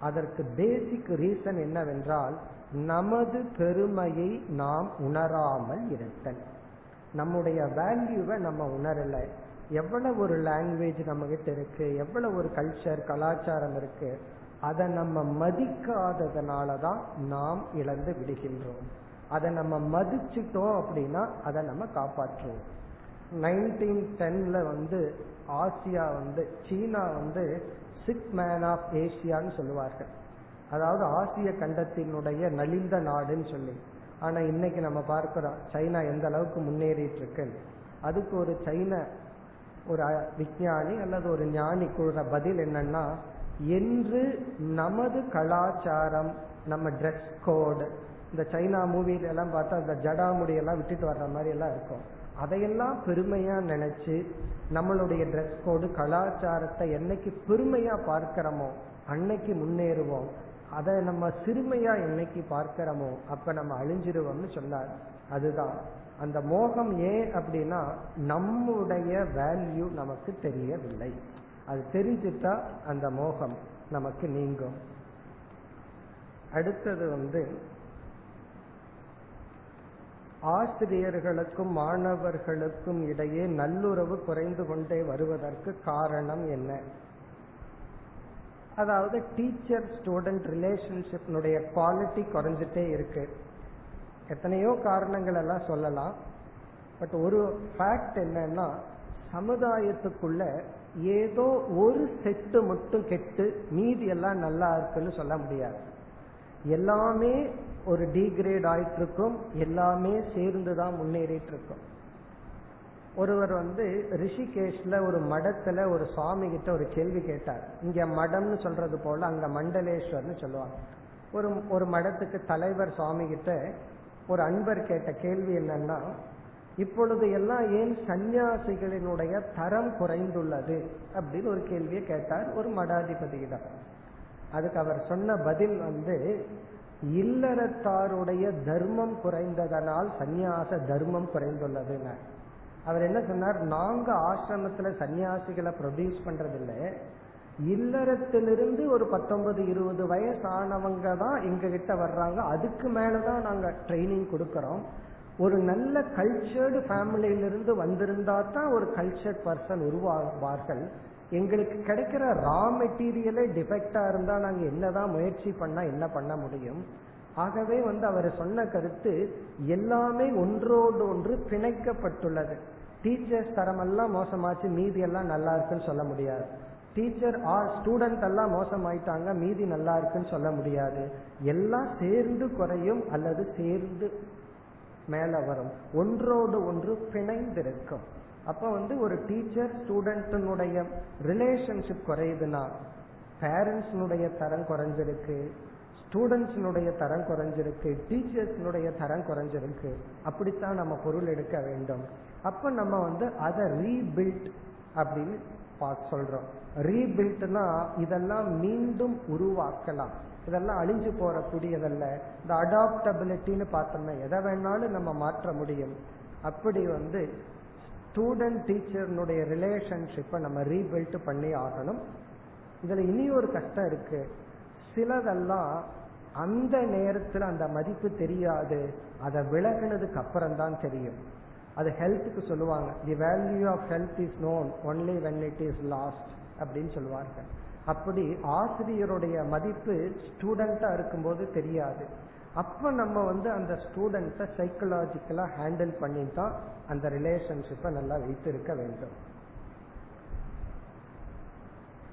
Speaker 1: அதற்கு பேசிக் ரீசன் என்னவென்றால் நமது பெருமையை நாம் உணராமல் இருத்தல். நம்முடைய வேல்யூவை நம்ம உணரல. எவ்வளவு ஒரு லாங்குவேஜ் நம்ம கிட்ட இருக்கு எவ்வளவு ஒரு கல்ச்சர் கலாச்சாரம் இருக்கு அதை நம்ம மதிக்காததுனால தான் நாம் இழந்து விடுகின்றோம். அதை நம்ம மதிச்சிட்டோம் அப்படின்னா அதை நம்ம காப்பாற்றுவோம். நைன்டீன் டென்ல வந்து ஆசியா வந்து சீனா வந்து சிக் மேன் ஆஃப் ஏசியான்னு சொல்லுவார்கள். அதாவது ஆசிய கண்டத்தினுடைய நலிந்த நாடுன்னு சொல்லி. ஆனா இன்னைக்கு நம்ம பார்க்கிறோம் சைனா எந்த அளவுக்கு முன்னேறிட்டு இருக்கு அதுக்கு ஒரு சைன ஒரு விஞ்ஞானி அல்லது ஒரு ஞானி கூறுற பதில் என்னன்னா என்று நமது கலாச்சாரம் நம்ம ட்ரெஸ் கோடு இந்த சைனா மூவில எல்லாம் பார்த்தா அந்த ஜடாமுடியெல்லாம் விட்டுட்டு வர்ற மாதிரி எல்லாம் இருக்கும். அதையெல்லாம் பெருமையா நினைச்சு நம்மளுடைய ட்ரெஸ் கோடு கலாச்சாரத்தை என்னைக்கு பெருமையா பார்க்கிறோமோ அன்னைக்கு முன்னேறுவோம். அதை நம்ம சிறுமையா என்னைக்கு பார்க்கிறோமோ அப்ப நம்ம அழிஞ்சிருவோம்னு சொன்னார். அதுதான். அந்த மோகம் ஏன் அப்படின்னா நம்முடைய வேல்யூ நமக்கு தெரியவில்லை. அது தெரிஞ்சுட்டா அந்த மோகம் நமக்கு நீங்கும். அடுத்தது வந்து ஆசிரியர்களுக்கும் மாணவர்களுக்கும் இடையே நல்லுறவு குறைந்து கொண்டே வருவதற்கு காரணம் என்ன? அதாவது டீச்சர் ஸ்டூடெண்ட் ரிலேஷன்ஷிப்னுடைய குவாலிட்டி குறைஞ்சிட்டே இருக்கு. எத்தனையோ காரணங்கள் எல்லாம் சொல்லலாம். பட் ஒரு ஃபேக்ட் என்னன்னா சமுதாயத்துக்குள்ள ஏதோ ஒரு செட்டு மட்டும் கெட்டு மீதி எல்லாம் நல்லா இருக்குன்னு சொல்ல முடியாது. எல்லாமே ஒரு டிகிரேட் ஆயிட்டு இருக்கும் எல்லாமே சேர்ந்து தான் முன்னேறிட்டு இருக்கும் ஒருவர் வந்து ரிஷிகேஷ்ல ஒரு மடத்துல ஒரு சுவாமி கிட்ட ஒரு கேள்வி கேட்டார். இங்க மடம்னு சொல்றது போல அங்க மண்டலேஸ்வர்னு சொல்லுவாங்க. ஒரு ஒரு மடத்துக்கு தலைவர் சுவாமி கிட்ட ஒரு அன்பர் கேட்ட கேள்வி என்னன்னா இப்பொழுது எல்லாம் ஏன் சந்நியாசிகளினுடைய தரம் குறைந்துள்ளது? அப்படின்னு ஒரு கேள்வியை கேட்டார் ஒரு மடாதிபதியிடம். அதுக்கு அவர் சொன்ன பதில் வந்து இல்லறத்தாருடைய தர்மம் குறைந்ததனால் சந்நியாச தர்மம் குறைந்துள்ளதுன்னு. அவர் என்ன சொன்னார்? நாங்க ஆசிரமத்துல சன்னியாசிகளை ப்ரொடியூஸ் பண்றதில்ல. இல்லறத்திலிருந்து ஒரு பத்தொன்பது இருபது வயசு ஆனவங்க தான் எங்க கிட்ட வர்றாங்க. அதுக்கு மேலதான் நாங்க ட்ரைனிங் கொடுக்கறோம். ஒரு நல்ல கல்ச்சர்டு ஃபேமிலியிலிருந்து வந்திருந்தா தான் ஒரு கல்ச்சர்ட் பர்சன் உருவாவார்கள். எங்களுக்கு கிடைக்கிற ரா மெட்டீரியலே டிஃபெக்டா இருந்தா நாங்க என்னதான் முயற்சி பண்ணா என்ன பண்ண முடியும்? ஆகவே வந்து அவர் சொன்ன கருத்து எல்லாமே ஒன்றோடு ஒன்று பிணைக்கப்பட்டுள்ளது. டீச்சர்ஸ் தரமெல்லாம் மோசமாச்சு மீதி எல்லாம் நல்லா இருக்குன்னு சொல்ல முடியாது. டீச்சர் ஆர் ஸ்டூடெண்ட் எல்லாம் மோசமாயிட்டாங்க மீதி நல்லா இருக்குன்னு சொல்ல முடியாது. எல்லாம் சேர்ந்து குறையும் அல்லது சேர்ந்து மேல வரும். ஒன்றோடு ஒன்று பிணைந்திருக்கும். அப்ப வந்து ஒரு டீச்சர் ஸ்டூடெண்ட்டினுடைய ரிலேஷன்ஷிப் குறையுதுன்னா பேரண்ட்ஸ்னுடைய தரம் குறைஞ்சிருக்கு ஸ்டூடெண்ட்ஸ்னுடைய தரம் குறைஞ்சிருக்கு டீச்சர்ஸ்னுடைய தரம் குறைஞ்சிருக்கு. அப்படித்தான் நம்ம பொருள் எடுக்க வேண்டும். அப்ப நம்ம வந்து அதை ரீபில்ட் அப்படின்னு சொல்றோம். ரீபில்ட்னா இதெல்லாம் மீண்டும் உருவாக்கலாம். இதெல்லாம் அழிஞ்சு போறக்கூடியதல்ல. இந்த அடாப்டபிலிட்டின்னு பார்த்தோம்னா எதை வேணாலும் நம்ம மாற்ற முடியும். அப்படி வந்து ஸ்டூடெண்ட் டீச்சர்னுடைய ரிலேஷன்ஷிப்பை நம்ம ரீபில்ட் பண்ணி ஆகணும். இதுல இனி ஒரு கஷ்டம் இருக்கு. சிலதெல்லாம் அந்த நேரத்துல அந்த மதிப்பு தெரியாது. அதை விலகினதுக்கு அப்புறம் தான் தெரியும். அது ஹெல்த்துக்கு சொல்லுவாங்க. The value of health is known only when it is lost அப்படின்னு சொல்லுவார்கள். அப்படி ஆசிரியருடைய மதிப்பு ஸ்டூடெண்டா இருக்கும்போது தெரியாது. அப்ப நம்ம வந்து அந்த ஸ்டூடெண்ட்டை சைக்கலாஜிக்கலா ஹேண்டில் பண்ணி தான் அந்த ரிலேஷன்ஷிப்பை நல்லா வைத்திருக்க வேண்டும்.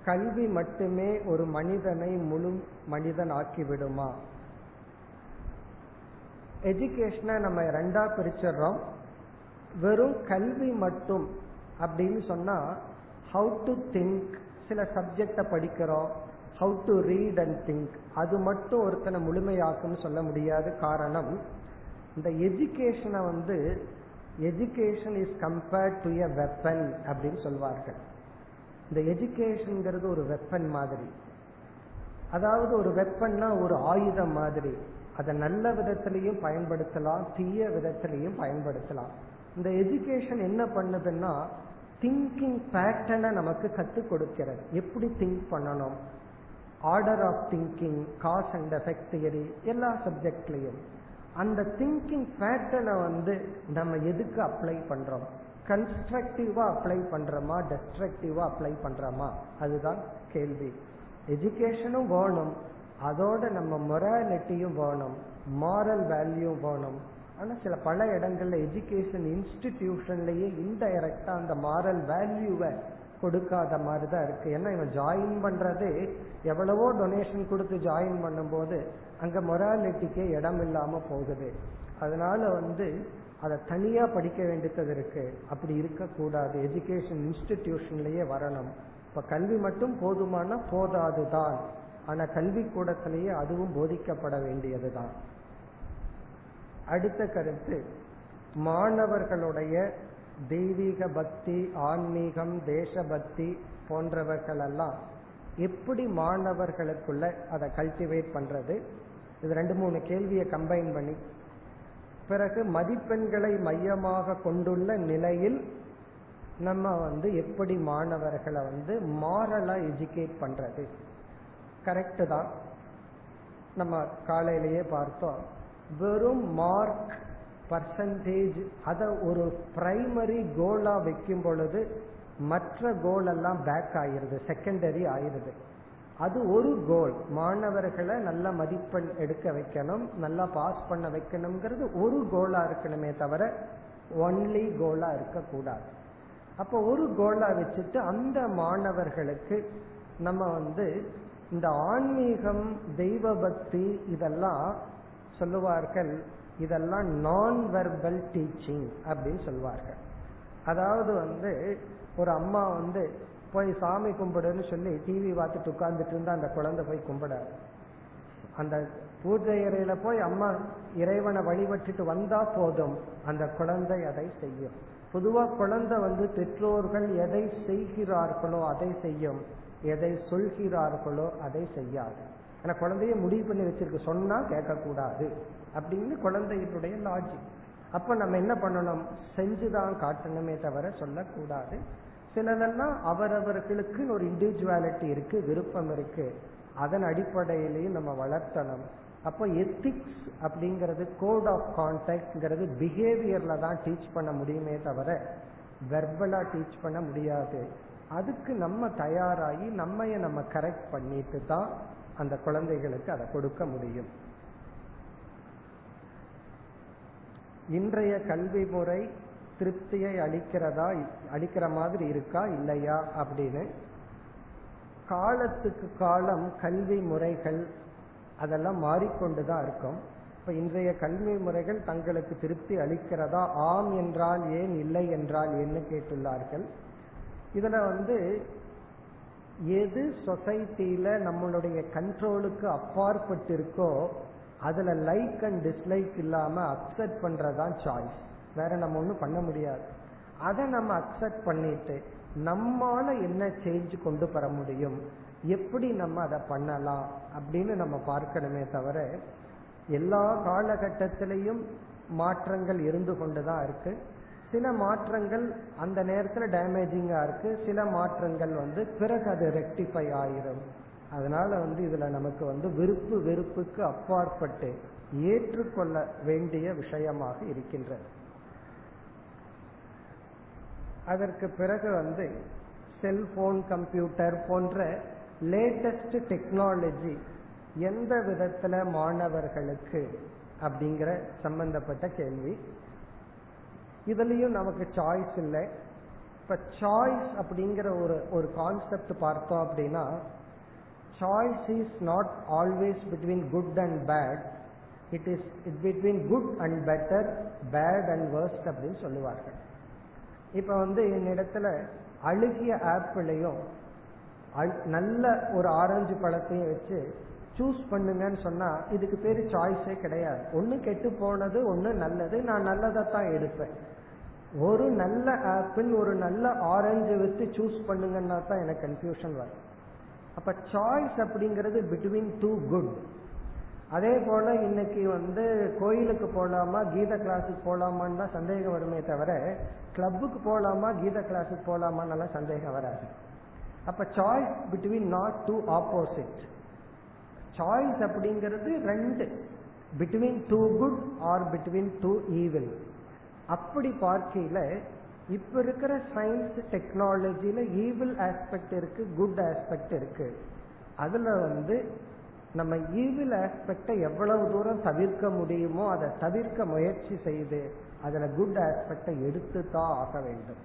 Speaker 1: கல்வி மட்டுமே ஒரு மனிதனை முழு மனிதன் ஆக்கி விடுமா எஜுகேஷனை நம்ம ரெண்டா பிரிச்சிடுறோம். வெறும் கல்வி மட்டும் அப்படின்னு சொன்னா ஹவு டு திங்க் சில சப்ஜெக்ட படிக்கிறோம். How to read and think அது மட்டும் ஒருத்தனை முழுமையாக்குன்னு சொல்ல முடியாது. காரணம் இந்த எஜுகேஷனை வந்து education is compared to a weapon அப்படின்னு சொல்வார்கள். இந்த எஜுகேஷன்ங்கிறது ஒரு வெப்பன் மாதிரி. அதாவது ஒரு வெப்பன்னா ஒரு ஆயுதம் மாதிரி. அதை நல்ல விதத்திலையும் பயன்படுத்தலாம் தீய விதத்திலையும் பயன்படுத்தலாம். இந்த எஜுகேஷன் என்ன பண்ணுதுன்னா திங்கிங் பேட்டர்னை நமக்கு கற்றுக் கொடுக்கிறது. எப்படி திங்க் பண்ணணும்? Order of thinking cause and effect theory எல்லா சப்ஜெக்ட்லையும் அந்த திங்கிங் பேட்டர்னை வந்து நம்ம எதுக்கு அப்ளை பண்றோம்? கன்ஸ்ட்ரக்டிவா அப்ளை பண்றோமா? டெஸ்ட்ரக்டிவா அப்ளை பண்றோமா? அதுதான் கேள்வி. எஜுகேஷனும் வேணும். அதோட நம்ம மொராலிட்டியும் வேணும். மாரல் வேல்யூ வேணும். ஆனால் சில பல இடங்கள்ல எஜுகேஷன் இன்ஸ்டிடியூஷன்லயே இன்டைரக்டா அந்த மாரல் வேல்யூவை கொடுக்காத மாதிரி தான் இருக்கு. ஏன்னா இவன் ஜாயின் பண்றது எவ்வளவோ டொனேஷன் கொடுத்து ஜாயின் பண்ணும்போது அங்க மொராலிட்டிக்கே இடம் இல்லாம போகுது. அதனால வந்து அதை தனியா படிக்க வேண்டியது இருக்கு. அப்படி இருக்கக்கூடாது. எஜுகேஷன் இன்ஸ்டிடியூஷன்லயே வரணும். இப்ப கல்வி மட்டும் போதுமானா போதாதுதான். ஆனா கல்வி கூடத்திலேயே அதுவும் போதிக்கப்பட வேண்டியதுதான். அடுத்த கருத்து மாணவர்களுடைய தெய்வீக பக்தி ஆன்மீகம் தேசபக்தி போன்றவர்கள் எல்லாம் எப்படி மாணவர்களுக்குள்ள அதை கல்டிவேட் பண்றது? இது ரெண்டு மூணு கேள்வியை கம்பைன் பண்ணி. பிறகு மதிப்பெண்களை மையமாக கொண்டுள்ள நிலையில் நம்ம வந்து எப்படி மாணவர்களை வந்து மாரலா எஜுகேட் பண்றது? கரெக்டு தான். நம்ம காலையிலேயே பார்த்தோம். வெறும் மார்க் பர்சன்டேஜ் அதை ஒரு பிரைமரி கோலா வைக்கும் பொழுது மற்ற கோல் எல்லாம் பேக் ஆயிருது செகண்டரி ஆயிருது. அது ஒரு கோல் மாணவர்களை நல்ல மதிப்பெண் எடுக்க வைக்கணும் நல்லா பாஸ் பண்ண வைக்கணுங்கிறது ஒரு கோலா இருக்கணுமே தவிர ஒன்லி கோலா இருக்கக்கூடாது. அப்போ ஒரு கோலா வச்சுட்டு அந்த மாணவர்களுக்கு நம்ம வந்து இந்த ஆன்மீகம் தெய்வ பக்தி இதெல்லாம் சொல்லுவார்கள் இதெல்லாம் நான் வெர்பல் டீச்சிங் அப்படின்னு சொல்லுவார்கள் அதாவது வந்து ஒரு அம்மா வந்து போய் சாமி கும்பிடுன்னு சொல்லி டிவி பார்த்துட்டு உட்கார்ந்துட்டு இருந்தா அந்த குழந்தை போய் கும்பிடாது. அந்த பூஜை அறையில போய் அம்மா இறைவனை வழிபட்டுட்டு வந்தா போதும் அந்த குழந்தை அதை செய்யும். பொதுவா குழந்தை வந்து பெற்றோர்கள் எதை செய்கிறார்களோ அதை செய்யும் எதை சொல்கிறார்களோ அதை செய்யாது. ஆனா குழந்தைய முடிவு பண்ணி வச்சிருக்கு சொன்னா கேட்கக்கூடாது. அப்படின்னு குழந்தையினுடைய லாஜிக் அப்ப நம்ம என்ன பண்ணணும்? செஞ்சுதான் காட்டணுமே தவிர சொல்லக்கூடாது. சிலதெல்லாம் அவரவர்களுக்கு ஒரு இண்டிவிஜுவாலிட்டி இருக்கு விருப்பம் இருக்கு. அதன் அடிப்படையிலையும் நம்ம வளர்த்தணும். அப்போ எத்திக்ஸ் அப்படிங்கிறது கோட் ஆஃப் கான்டாக்ட்ங்கிறது பிஹேவியர்ல தான் டீச் பண்ண முடியுமே தவிர வெர்பலா டீச் பண்ண முடியாது. அதுக்கு நம்ம தயாராகி நம்மைய நம்ம கரெக்ட் பண்ணிட்டு தான் அந்த குழந்தைகளுக்கு அதை கொடுக்க முடியும். இன்றைய கல்வி முறை திருப்தியை அளிக்கிறதா அளிக்கிற மாதிரி இருக்கா இல்லையா அப்படின்னு. காலத்துக்கு காலம் கல்வி முறைகள் அதெல்லாம் மாறிக்கொண்டுதான் இருக்கும். இப்ப இன்றைய கல்வி முறைகள் தங்களுக்கு திருப்தி அளிக்கிறதா ஆம் என்றால் ஏன் இல்லை என்றால் என்ன கேட்டுள்ளார்கள். இதுல வந்து எது சொசைட்டில நம்மளுடைய கண்ட்ரோலுக்கு அப்பாற்பட்டிருக்கோ அதுல லைக் அண்ட் டிஸ்லைக் இல்லாம அக்செப்ட் பண்றதுதான் சாய்ஸ் வேற நம்ம ஒன்றும் பண்ண முடியாது. அதை நம்ம அக்செப்ட் பண்ணிட்டு நம்மால என்ன சேஞ்ச் கொண்டு வர முடியும்? எப்படி நம்ம அதை பண்ணலாம்? அப்படின்னு நம்ம பார்க்கணுமே தவிர எல்லா காலகட்டத்திலையும் மாற்றங்கள் இருந்து கொண்டுதான் இருக்கு. சில மாற்றங்கள் அந்த நேரத்தில் டேமேஜிங்கா இருக்கு. சில மாற்றங்கள் வந்து பிறகு அது ரெக்டிஃபை ஆயிரும். அதனால வந்து இதுல நமக்கு வந்து விருப்பு வெறுப்புக்கு அப்பாற்பட்டு ஏற்றுக்கொள்ள வேண்டிய விஷயமாக இருக்கின்றது. அதற்கு பிறகு வந்து செல்போன் கம்ப்யூட்டர் போன்ற லேட்டஸ்ட் டெக்னாலஜி எந்த விதத்துல மாணவர்களுக்கு அப்படிங்கிற சம்பந்தப்பட்ட கேள்வி. இதுலயும் நமக்கு சாய்ஸ் இல்லை. இப்ப சாய்ஸ் அப்படிங்கிற ஒரு ஒரு கான்செப்ட் பார்த்தோம் அப்படின்னா choice is not always between good and bad it is it between good and better bad and worst அப்படின்னு சொல்லுவார்கள். இப்ப வந்து என்னிடத்துல அழுகிய ஆப்பிளையும் நல்ல ஒரு ஆரஞ்சு பழத்தையும் வச்சு சூஸ் பண்ணுங்கன்னு சொன்னா இதுக்கு பேர் சாய்ஸே கிடையாது. ஒன்னு கெட்டு போனது ஒன்னு நல்லது நான் நல்லதைத்தான் எடுப்பேன். ஒரு நல்ல ஆப்பிள் ஒரு நல்ல ஆரஞ்சு வச்சு சூஸ் பண்ணுங்கன்னா தான் எனக்கு கன்ஃபியூஷன் வரும். அப்ப சாய்ஸ் அப்படிங்கிறது பிட்வீன் டூ குட் அதே போல இன்னைக்கு வந்து கோயிலுக்கு போலாமா கீத கிளாஸுக்கு போலாமான்னு தான் சந்தேகம் வருமே தவிர கிளப்புக்கு போலாமா கீத கிளாஸுக்கு போலாமான்னு சந்தேகம் வராது. அப்ப choice between not two opposite choice அப்படிங்கிறது ரெண்டு. Between two good or between two evil அப்படி பார்க்கையில இப்ப இருக்கிற சயின்ஸ் டெக்னாலஜில ஈவில் ஆஸ்பெக்ட் இருக்கு குட் ஆஸ்பெக்ட் இருக்கு. அதுல வந்து நம்ம ஈவில் ஆஸ்பெக்டை எவ்வளவு தூரம் தவிர்க்க முடியுமோ அதை தவிர்க்க முயற்சி செய்து அதுல குட் ஆஸ்பெக்டை எடுத்து தான் ஆக வேண்டும்.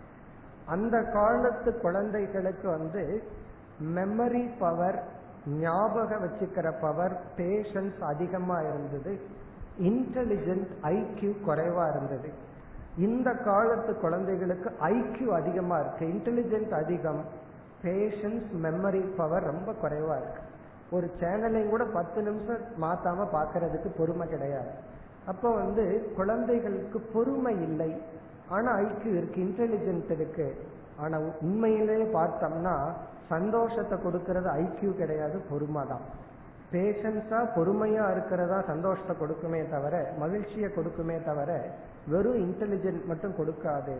Speaker 1: அந்த காலத்து குழந்தைகளுக்கு வந்து மெமரி பவர் ஞாபகம் வச்சுக்கிற பவர் பேஷன்ஸ் அதிகமா இருந்தது. இன்டெலிஜென்ட் ஐக்கியூ குறைவா இருந்தது. இந்த காலத்து குழந்தைகளுக்கு ஐக்கியூ அதிகமா இருக்கு. இன்டெலிஜென்ட் அதிகம். பேஷன்ஸ் மெமரி பவர் ரொம்ப குறைவா இருக்கு. ஒரு சேனலையும் கூட பத்து நிமிஷம் மாத்தாம பாக்குறதுக்கு பொறுமை கிடையாது. அப்போ வந்து குழந்தைகளுக்கு பொறுமை இல்லை. ஆனா ஐக்கியூ இருக்கு இன்டெலிஜென்ட் இருக்கு. ஆனா உண்மையிலேயே பார்த்தோம்னா சந்தோஷத்தை கொடுக்கறது ஐக்கியூ கிடையாது பொறுமை தான். பேஷன்ஸா பொறுமையா இருக்கிறதா சந்தோஷத்தை கொடுக்குமே தவிர மகிழ்ச்சியை கொடுக்குமே தவிர வெறும் இன்டெலிஜென்ட் மட்டும் கொடுக்காது.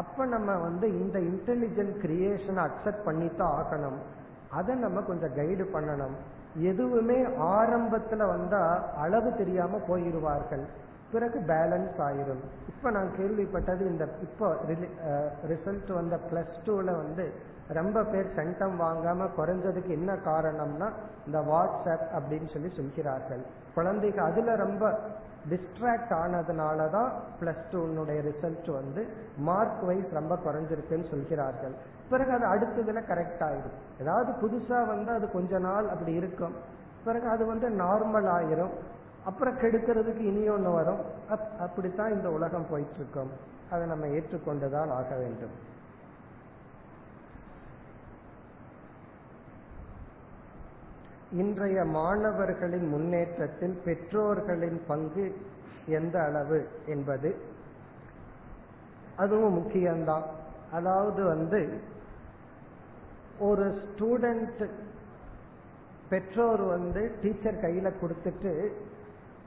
Speaker 1: அப்ப நம்ம வந்து இந்த இன்டெலிஜென்ட் கிரியேஷனை அக்செப்ட் பண்ணித்தான் ஆகணும். அதை நம்ம கொஞ்சம் கைடு பண்ணணும். எதுவுமே ஆரம்பத்துல வந்தா அளவு தெரியாம போயிருவார்கள் பிறகு பேலன்ஸ் ஆயிரும். இப்ப நான் கேள்விப்பட்டது இந்த இப்போ ரிசல்ட் வந்த பிளஸ் டூல வந்து ரொம்ப பேர் சென்டம் வாங்காம குறைஞ்சதுக்கு என்ன காரணம்னா இந்த வாட்ஸ்அப் அப்படின்னு சொல்லி சொல்கிறார்கள். குழந்தைக்கு அதுல ரொம்ப டிஸ்ட்ராக்ட் ஆனதுனால தான் பிளஸ் டூனுடைய ரிசல்ட் வந்து மார்க் வைஸ் ரொம்ப குறைஞ்சிருக்குன்னு சொல்கிறார்கள். பிறகு அது அடுத்ததுல கரெக்ட் ஆயிடும். ஏதாவது புதுசா வந்து அது கொஞ்ச நாள் அப்படி இருக்கும். பிறகு அது வந்து நார்மல் ஆயிரும். அப்புறம் கெடுக்கிறதுக்கு இனி ஒன்று வரும். அப்படித்தான் இந்த உலகம் போயிட்டு இருக்கும். அதை நம்ம ஏற்றுக்கொண்டுதான் ஆக வேண்டும். இன்றைய மாணவர்களின் முன்னேற்றத்தில் பெற்றோர்களின் பங்கு எந்த அளவு என்பது அதுவும் முக்கியம்தான். அதாவது வந்து ஒரு ஸ்டூடெண்ட் பெற்றோர் வந்து டீச்சர் கையில கொடுத்துட்டு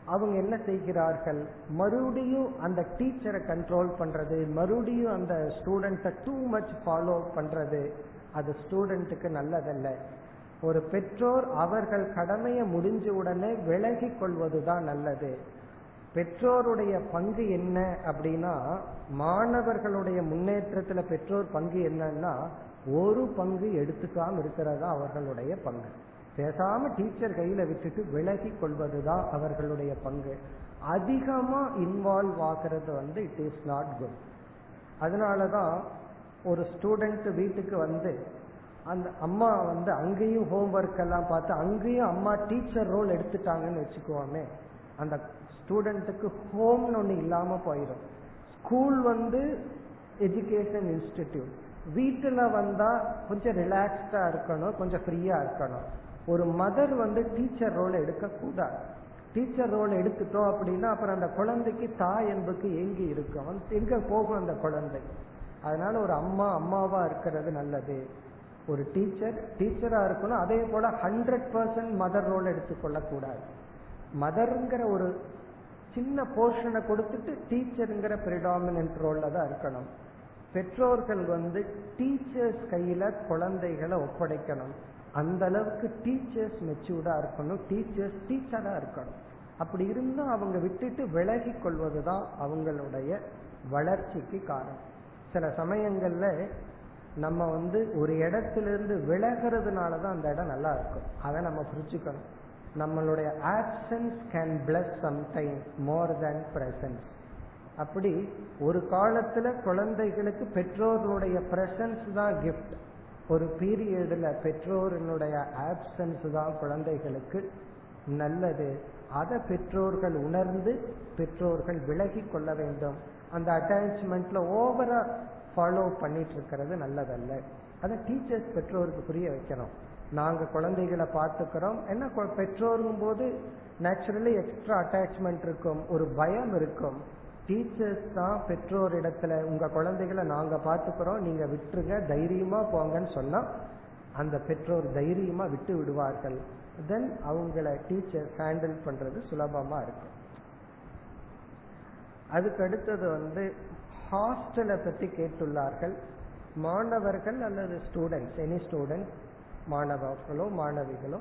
Speaker 1: அவங்க என்ன செய்கிறார்கள்? மறுபடியும் அந்த டீச்சரை கண்ட்ரோல் பண்றது மறுபடியும் அந்த ஸ்டூடெண்ட்டை டூ மச் ஃபாலோ பண்றது அது ஸ்டூடெண்ட்டுக்கு நல்லதல்ல. ஒரு பெற்றோர் அவர்கள் கடமையை முடிஞ்ச உடனே விலகி கொள்வதுதான் நல்லது. பெற்றோருடைய பங்கு என்ன அப்படின்னா மாணவர்களுடைய முன்னேற்றத்துல பெற்றோர் பங்கு என்னன்னா ஒரு பங்கு எடுத்துக்காம இருக்கிறதா அவர்களுடைய பங்கு. பேசாம டீச்சர் கையில விட்டுட்டு விலகி கொள்வதுதான் அவர்களுடைய பங்கு. அதிகமா இன்வால்வ் ஆகிறது வந்து இட் இஸ் நாட் குட் அதனாலதான் ஒரு ஸ்டூடெண்ட் வீட்டுக்கு வந்து அந்த அம்மா வந்து அங்கேயும் ஹோம் ஒர்க் எல்லாம் பார்த்து அங்கேயும் அம்மா டீச்சர் ரோல் எடுத்துட்டாங்கன்னு வச்சுக்குவோமே அந்த ஸ்டூடெண்ட்டுக்கு ஹோம்னு ஒன்று இல்லாமல் போயிடும் ஸ்கூல் வந்து எஜுகேஷன் இன்ஸ்டிடியூட் வீட்டில் வந்தால் கொஞ்சம் ரிலாக்ஸ்டாக இருக்கணும் கொஞ்சம் ஃப்ரீயாக இருக்கணும். ஒரு மதர் வந்து டீச்சர் ரோல் எடுக்கக்கூடாது டீச்சர் ரோல் எடுத்துட்டோம் அப்படின்னா அப்புறம் அந்த குழந்தைக்கு தாய் என்புக்கு எங்கி இருக்கும்? எங்க போகும் அந்த குழந்தை? அதனால ஒரு அம்மா அம்மாவா இருக்கிறது நல்லது. ஒரு டீச்சர் டீச்சரா இருக்கணும். அதே போல ஹண்ட்ரட் பர்சன்ட் மதர் ரோல் எடுத்துக்கொள்ள கூடாது மதர்ங்கிற ஒரு சின்ன போர்ஷனை கொடுத்துட்டு டீச்சருங்கிற பிரிடாமினன்ட் ரோல்ல தான் இருக்கணும். பெற்றோர்கள் வந்து டீச்சர்ஸ் கையில குழந்தைகளை ஒப்படைக்கணும். அந்த அளவுக்கு டீச்சர்ஸ் மெச்சூர்டா இருக்கணும். டீச்சர்ஸ் டீச்சரா இருக்கணும். அப்படி இருந்தா அவங்க விட்டுட்டு விலகி கொள்வதுதான் அவங்களுடைய வளர்ச்சிக்கு காரணம். சில சமயங்கள்ல நம்ம வந்து ஒரு இடத்திலிருந்து விலகிறதுனால தான் அந்த இடம் நல்லா இருக்கும். அதை நம்ம புரிச்சுக்கணும் நம்மளுடைய options can plus sometime more than presence அப்படி ஒரு காலத்துல குழந்தைகளுக்கு பெற்றோர்களுடைய பிரசன்ஸ் தான் கிஃப்ட் ஒரு பீரியடில் பெற்றோரினுடைய ஆப்சன்ஸ் தான் குழந்தைகளுக்கு நல்லது. அதை பெற்றோர்கள் உணர்ந்து பெற்றோர்கள் விலகி கொள்ள வேண்டும். அந்த அட்டாச்மெண்ட்ல ஓவரா ஃபாலோ பண்ணிட்டு இருக்கிறது நல்லதல்ல. அதை டீச்சர்ஸ் பெற்றோருக்கு புரிய வைக்கணும். நாங்க குழந்தைகளை பார்த்துக்கிறோம். என்ன பெற்றோருங்கும் போது நேச்சுரலி எக்ஸ்ட்ரா அட்டாச்மெண்ட் இருக்கும். ஒரு பயம் இருக்கும். டீச்சர்ஸ் தான் பெற்றோர் இடத்துல உங்க குழந்தைகளை நாங்க பார்த்துக்கிறோம். நீங்க விட்டுருங்க. தைரியமா போங்கன்னு சொன்னா அந்த பெற்றோர் தைரியமா விட்டு விடுவார்கள். தென் அவங்கள டீச்சர் ஹேண்டில் பண்றது சுலபமா இருக்கும். அதுக்கு அடுத்தது வந்து ஹாஸ்டலை பற்றி கேட்டுள்ளார்கள். மாணவர்கள் அல்லது ஸ்டூடெண்ட்ஸ் எனி ஸ்டூடெண்ட் மாணவர்களோ மாணவிகளோ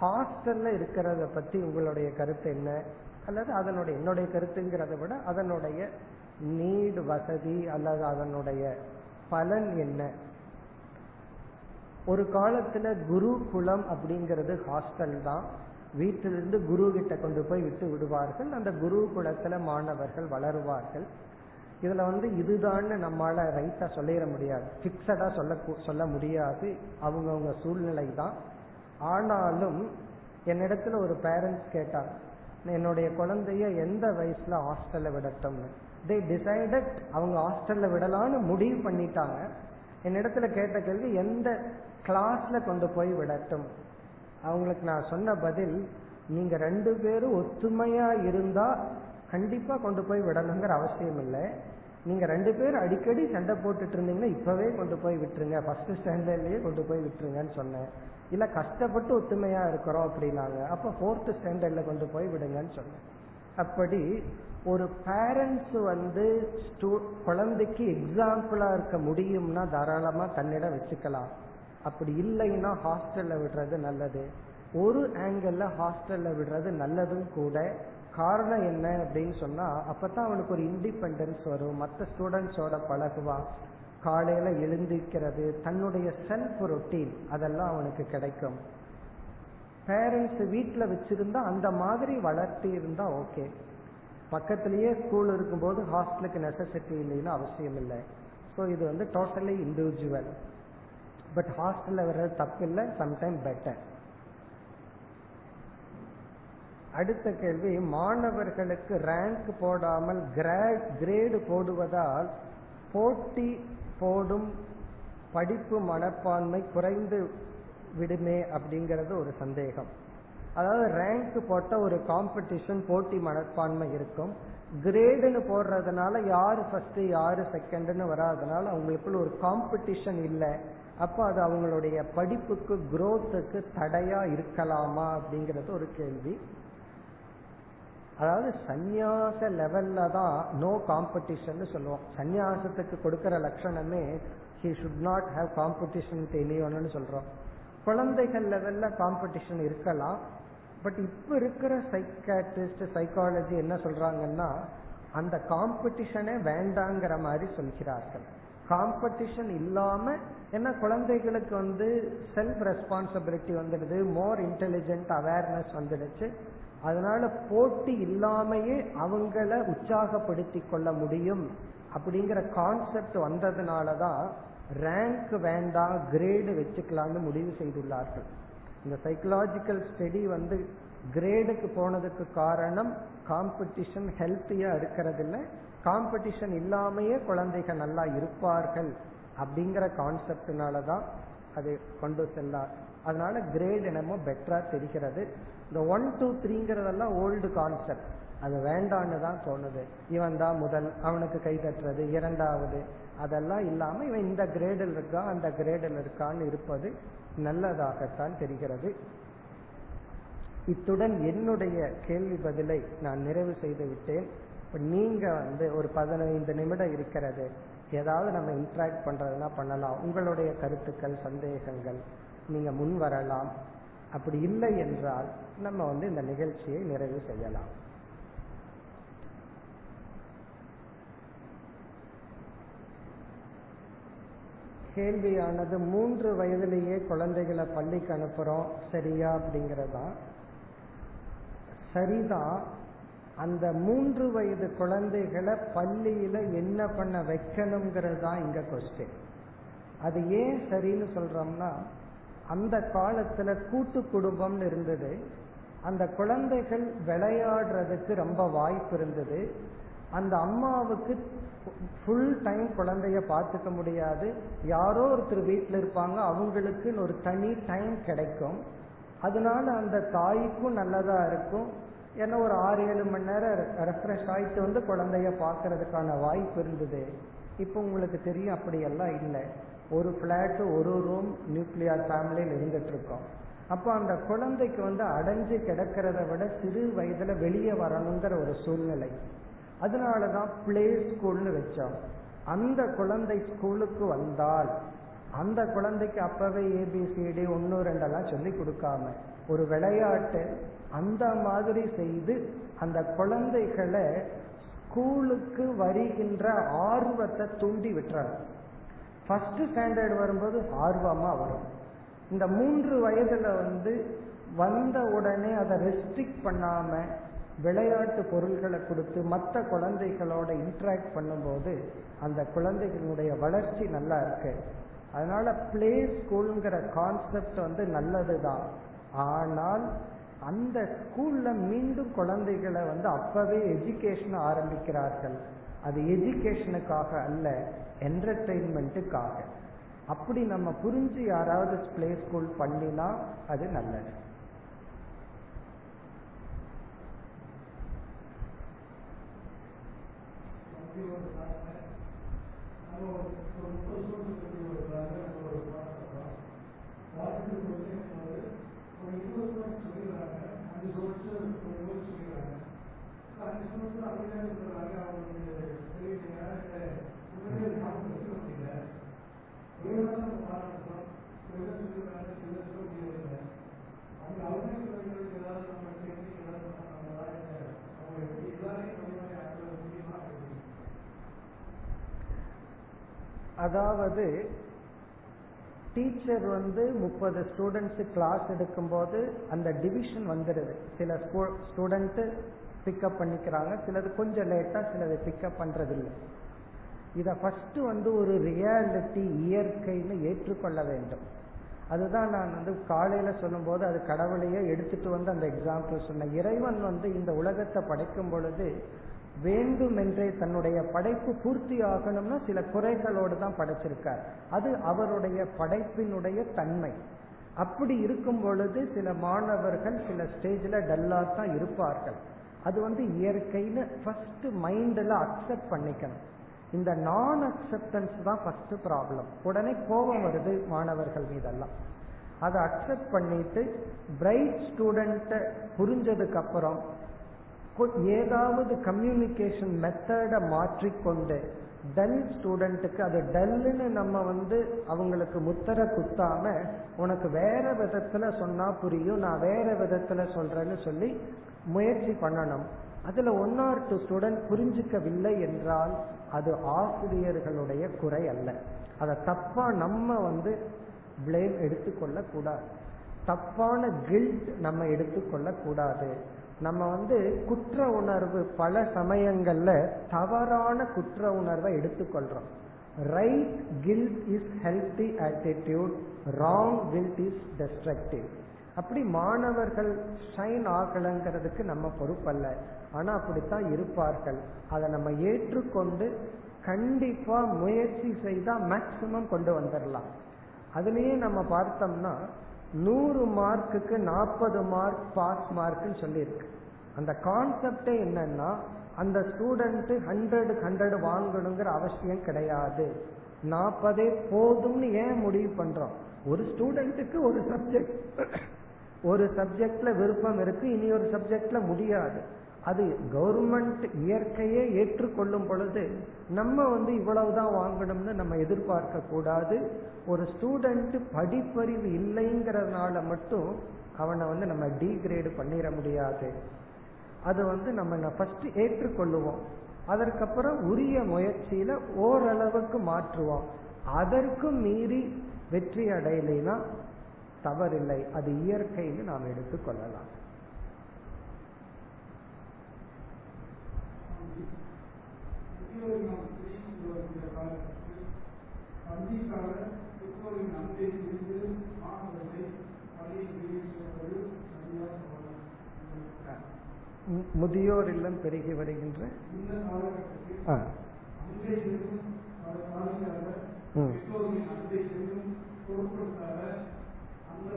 Speaker 1: ஹாஸ்டல்ல இருக்கிறத பத்தி உங்களுடைய கருத்து என்ன? அல்லது அதனுடைய என்னுடைய கருத்துங்கிறத விட அதனுடைய நீடு வசதி அல்லது அதனுடைய பலன் என்ன? ஒரு காலத்துல குரு குலம் அப்படிங்கிறது ஹாஸ்டல் தான். வீட்டிலிருந்து குரு கிட்ட கொண்டு போய் விட்டு விடுவார்கள். அந்த குரு குலத்துல மாணவர்கள் வளருவார்கள். இதுல வந்து இதுதான்னு நம்மால ரைட்டா சொல்லிட முடியாது. பிக்சடா சொல்ல சொல்ல முடியாது. அவங்கவுங்க சூழ்நிலை தான் ஆனாலும் என்னிடத்துல ஒரு பேரண்ட்ஸ் கேட்டாங்க என்னுடைய குழந்தைய எந்த வயசுல ஹாஸ்டல்ல விடட்டும்னு? தே டிசைடட் அவங்க ஹாஸ்டல்ல விடலான்னு முடிவு பண்ணிட்டாங்க. என்னிடத்துல கேட்ட கேள்வி எந்த கிளாஸ்ல கொண்டு போய் விடட்டும்? அவங்களுக்கு நான் சொன்ன பதில் நீங்க ரெண்டு பேரும் ஒத்துமையா இருந்தா கண்டிப்பா கொண்டு போய் விடணுங்கிற அவசியம் இல்லை. நீங்க ரெண்டு பேரும் அடிக்கடி சண்டை போட்டுட்டு இருந்தீங்கன்னா இப்பவே கொண்டு போய் விட்டுருங்க. ஃபர்ஸ்ட் ஸ்டாண்டர்ட்லயே கொண்டு போய் விட்டுருங்கன்னு சொன்னேன். இல்ல கஷ்டப்பட்டு ஒத்துமையா இருக்கிறோம் அப்படின்னாங்க. அப்ப ஃபோர்த் ஸ்டாண்டர்ட்ல கொண்டு போய் விடுங்கன்னு சொன்னேன். அப்படி ஒரு பேரண்ட்ஸ் வந்து குழந்தைக்கு எக்ஸாம்பிளா இருக்க முடியும்னா தாராளமா தன்னிடம் வச்சுக்கலாம். அப்படி இல்லைன்னா ஹாஸ்டல்ல விடுறது நல்லது. ஒரு ஆங்கிள் ஹாஸ்டல்ல விடுறது நல்லதும் கூட. காரணம் என்ன அப்படின்னு சொன்னா அப்பதான் அவனுக்கு ஒரு இண்டிபெண்டன்ஸ் வரும். மற்ற ஸ்டூடெண்ட்ஸோட பழகுவான் காலையில எழுந்திருக்கிறது. தன்னுடைய செல்ஃப் ரொட்டீன் அதெல்லாம் அவனுக்கு கிடைக்கும். பேரண்ட்ஸ் வீட்டில் வச்சிருந்தா அந்த மாதிரி வளர்த்தி இருந்தா ஓகே பக்கத்திலேயே ஸ்கூல் இருக்கும்போது ஹாஸ்டலுக்கு நெசசிட்டி இல்லைன்னு அவசியம் இல்லை. ஸோ இது வந்து டோட்டலி இண்டிவிஜுவல் பட் ஹாஸ்டலில் வர்றது தப்பு இல்லை சம்டைம் பெட்டர் அடுத்த கேள்வி மாணவர்களுக்கு ரேங்க் போடாமல் கிரேடு போடுவதால் போட்டி போடும் படிப்பு மனப்பான்மை குறைந்து விடுமே அப்படிங்கிறது ஒரு சந்தேகம். அதாவது ரேங்க் போட்ட ஒரு காம்படிஷன் போட்டி மனப்பான்மை இருக்கும். கிரேடுன்னு போடுறதுனால யாரு ஃபர்ஸ்ட் யாரு செகண்ட்னு வராதனால அவங்களுக்குள்ள ஒரு காம்படிஷன் இல்லை. அப்போ அது அவங்களுடைய படிப்புக்கு குரோத்துக்கு தடையா இருக்கலாமா அப்படிங்கிறது ஒரு கேள்வி. அதாவது சந்நியாச லெவல்ல தான் நோ காம்படிஷன் சொல்லுவோம். சந்நியாசத்துக்கு கொடுக்கிற லட்சணமே he should not have competition தெரியணும்னு சொல்றோம். குழந்தைகள் லெவல்ல காம்படிஷன் இருக்கலாம். பட் இப்ப இருக்கிற சைக்காட்ரிஸ்ட் சைக்காலஜி என்ன சொல்றாங்கன்னா அந்த காம்படிஷனே வேண்டாங்கிற மாதிரி சொல்கிறார்கள். காம்படிஷன் இல்லாம ஏன்னா குழந்தைகளுக்கு வந்து செல்ஃப் ரெஸ்பான்சிபிலிட்டி வந்துடுது மோர் இன்டெலிஜென்ட் அவேர்னஸ் வந்துடுச்சு. அதனால போட்டி இல்லாமையே அவங்கள உற்சாகப்படுத்தி கொள்ள முடியும் அப்படிங்கிற கான்செப்ட் வந்ததுனாலதான் ரேங்க் வேண்டாம் கிரேடு வச்சுக்கலாம்னு முடிவு செய்துள்ளார்கள். இந்த சைக்கலாஜிக்கல் ஸ்டடி வந்து கிரேடுக்கு போனதுக்கு காரணம் காம்படிஷன் ஹெல்த்தியா இருக்கிறது இல்லை காம்படிஷன் இல்லாமையே குழந்தைகள் நல்லா இருப்பார்கள் அப்படிங்கிற கான்செப்ட்னால தான் அது கொண்டு செல்லார் அதனால கிரேட் என்னமோ பெட்டரா தெரிகிறது. இந்த ஒன் டூ த்ரீங்கிறதெல்லாம் ஓல்டு கான்செப்ட் அது வேண்டான்னு தான் தோணுது. இவன் தான் முதல் அவனுக்கு கை தட்டுறது இரண்டாவது. அதெல்லாம் இல்லாம இவன் இந்த கிரேடில் இருக்கா அந்த கிரேடில் இருக்கான்னு இருப்பது நல்லதாகத்தான் தெரிகிறது. இத்துடன் என்னுடைய கேள்வி பதிலை நான் நிறைவு செய்து விட்டேன். நீங்க வந்து ஒரு பதினைந்து நிமிடம் இருக்கிறது. ஏதாவது நம்ம இன்ட்ராக்ட் பண்றதுனா பண்ணலாம். உங்களுடைய கருத்துக்கள் சந்தேகங்கள் நீங்க முன் வரலாம். அப்படி இல்லை என்றால் நம்ம வந்து இந்த நிகழ்ச்சியை நிறைவு செய்யலாம். கேள்வியானது மூன்று வயதிலேயே குழந்தைகளை பள்ளிக்கு அனுப்புறோம் சரியா அப்படிங்கறதா? சரிதான் அந்த மூன்று வயது குழந்தைகளை பள்ளியில என்ன பண்ண வைக்கணுங்கிறது தான் இங்க கொஸ்டின் அது ஏன் சரின்னு சொல்றோம்னா அந்த காலத்துல கூட்டு குடும்பம்னு இருந்தது. அந்த குழந்தைகள் விளையாடுறதுக்கு ரொம்ப வாய்ப்பு இருந்தது. அந்த அம்மாவுக்கு ஃபுல் டைம் குழந்தைய பார்த்துக்க முடியாது. யாரோ ஒருத்தர் வீட்டில் இருப்பாங்க அவங்களுக்கு ஒரு தனி டைம் கிடைக்கும். அதனால அந்த தாய்க்கும் நல்லதா இருக்கும். ஏன்னா ஒரு ஆறு ஏழு மணி நேரம் ரெஃப்ரெஷ் ஆயிட்டு வந்து குழந்தைய பார்க்கறதுக்கான வாய்ப்பு இருந்தது. இப்போ உங்களுக்கு தெரியும் அப்படியெல்லாம் இல்லை. ஒரு பிளாட் ஒரு ரூம் நியூக்ளியர் ஃபேமிலியில் இருந்துட்டு இருக்கோம். அப்போ அந்த குழந்தைக்கு வந்து அடைஞ்சு கிடக்கிறத விட சிறு வயதுல வெளியே வரணுங்கிற ஒரு சூழ்நிலை. அதனாலதான் பிளே ஸ்கூல்னு வச்சோம். அந்த குழந்தை ஸ்கூலுக்கு வந்தால் அந்த குழந்தைக்கு அப்பவே ஏபிசிடி ஒன்னு ரெண்டெல்லாம் சொல்லி கொடுக்காம ஒரு விளையாட்டு அந்த மாதிரி செய்து அந்த குழந்தைகளை ஸ்கூலுக்கு வருகின்ற ஆர்வத்தை தூண்டி விட்டுறாங்க ஃபர்ஸ்ட் ஸ்டாண்டர்ட் வரும்போது ஆர்வமா வரும். இந்த மூன்று வயதுல வந்து வந்த உடனே அதை ரெஸ்ட்ரிக்ட் பண்ணாம விளையாட்டு பொருள்களை கொடுத்து மற்ற குழந்தைகளோட இன்ட்ராக்ட் பண்ணும்போது அந்த குழந்தைகளுடைய வளர்ச்சி நல்லா இருக்கு. அதனால பிளே ஸ்கூல்ங்கிற கான்செப்ட் வந்து நல்லதுதான். ஆனால் அந்த ஸ்கூல்ல மீண்டும் குழந்தைகளை வந்து அப்பவே எஜுகேஷன் ஆரம்பிக்கிறார்கள். அது எஜுகேஷனுக்காக அல்ல. என்டர்டெயின்மெண்ட்டுக்காக அப்படி நம்ம புரிஞ்சு யாராவது பிளே ஸ்கூல் பண்ணினா அது நல்லது அதாவது டீச்சர் வந்து முப்பது ஸ்டூடெண்ட்ஸு கிளாஸ் எடுக்கும்போது அந்த டிவிஷன் வந்துடுது சில ஸ்டூடெண்ட்டு பிக்கப் பண்ணிக்கிறாங்க சிலது கொஞ்சம் லேட்டாக சிலது பிக்கப் பண்றதில்லை. இதை ஃபஸ்ட்டு வந்து ஒரு ரியாலிட்டி இயற்கைன்னு ஏற்றுக்கொள்ள வேண்டும். அதுதான் நான் வந்து காலையில் சொல்லும்போது அது கடவுளையே எடுத்துட்டு வந்து அந்த எக்ஸாம்பிள் சொன்னேன். இறைவன் வந்து இந்த உலகத்தை படைக்கும் பொழுது வேண்டுமென்றே தன்னுடைய படைப்பு பூர்த்தி ஆகணும்னா சில குறைகளோடு தான் படைச்சிருக்கார். அது அவருடைய படைப்பினுடைய தன்மை. அப்படி இருக்கும் பொழுது சில மாணவர்கள் சில ஸ்டேஜில் டல்லாக தான் இருப்பார்கள். அது வந்து இயற்கைன்னு ஃபர்ஸ்ட் மைண்டில் அக்செப்ட் பண்ணிக்கணும். இந்த நான் அக்செப்டன்ஸ் தான் ஃபர்ஸ்ட் ப்ராப்ளம் உடனே கோபம் வருது மாணவர்கள் மீதெல்லாம். அதை அக்செப்ட் பண்ணிட்டு பிரைட் ஸ்டூடெண்ட்டை புரிஞ்சதுக்கு அப்புறம் ஏதாவது கம்யூனிகேஷன் மெத்தடை மாற்றிக்கொண்டு டல் ஸ்டூடெண்ட்டுக்கு அது டல்லுன்னு நம்ம வந்து அவங்களுக்கு முத்தர குத்தாம உனக்கு வேற விதத்துல சொன்னா புரியும் நான் வேற விதத்துல சொல்றேன்னு சொல்லி முயற்சி பண்ணணும். அதுல ஒன் ஆர் டூ ஸ்டூடெண்ட் புரிஞ்சுக்கவில்லை என்றால் அது ஆசிரியர்களுடைய குறை அல்ல. அதை தப்பா நம்ம வந்து பிளேம் எடுத்துக்கொள்ள கூடாது தப்பான கில்ட் நம்ம எடுத்துக்கொள்ள கூடாது நம்ம வந்து குற்ற உணர்வு பல சமயங்கள்ல தவறான குற்ற உணர்வை எடுத்துக்கொள்றோம். Right guilt is healthy attitude wrong guilt is destructive அப்படி மாணவர்கள் ஷைன் ஆகலங்கிறதுக்கு நம்ம பொறுப்பல்ல. ஆனா அப்படித்தான் இருப்பார்கள். அதை நம்ம ஏற்றுக்கொண்டு கண்டிப்பா முயற்சி செய்தா மேக்சிமம் கொண்டு வந்துடலாம் அதுலயே நம்ம பார்த்தோம்னா நூறு மார்க்குக்கு நாற்பது மார்க் பாஸ் மார்க்னு சொல்லியிருக்கு. அந்த கான்செப்டே என்னன்னா அந்த ஸ்டூடெண்ட் ஹண்ட்ரடு ஹண்ட்ரட் வாங்கணுங்கிற அவசியம் கிடையாது. நாற்பதே போதும்னு ஏன் முடிவு பண்றோம்? ஒரு ஸ்டூடெண்ட்டுக்கு ஒரு சப்ஜெக்ட் ஒரு சப்ஜெக்ட்ல விருப்பம் இருக்கு இனி ஒரு சப்ஜெக்ட்ல முடியாது. அது கவர்மெண்ட் இயற்கையே ஏற்றுக்கொள்ளும் பொழுது நம்ம வந்து இவ்வளவுதான் வாங்கணும்னு நம்ம எதிர்பார்க்க கூடாது. ஒரு ஸ்டூடெண்ட் படிப்பறிவு இல்லைங்கிறதுனால மட்டும் அவனை வந்து நம்ம டிகிரேடு பண்ணிட முடியாது. அது வந்து நம்ம ஃபர்ஸ்ட் ஏற்றுக்கொள்ளுவோம். அதற்கப்புறம் உரிய முயற்சியில ஓரளவுக்கு மாற்றுவோம். அதற்கும் மீறி வெற்றி அடையலைன்னா தவறில்லை. அது இயற்கைன்னு நாம் எடுத்துக்கொள்ளலாம்.
Speaker 2: பள்ளிக்கால பெற்றோரின் நன்மை புரிந்து மாணவர்களை சரியாக
Speaker 1: முதியோர் இல்லம் பெருகி வருகின்ற
Speaker 2: இந்த அந்த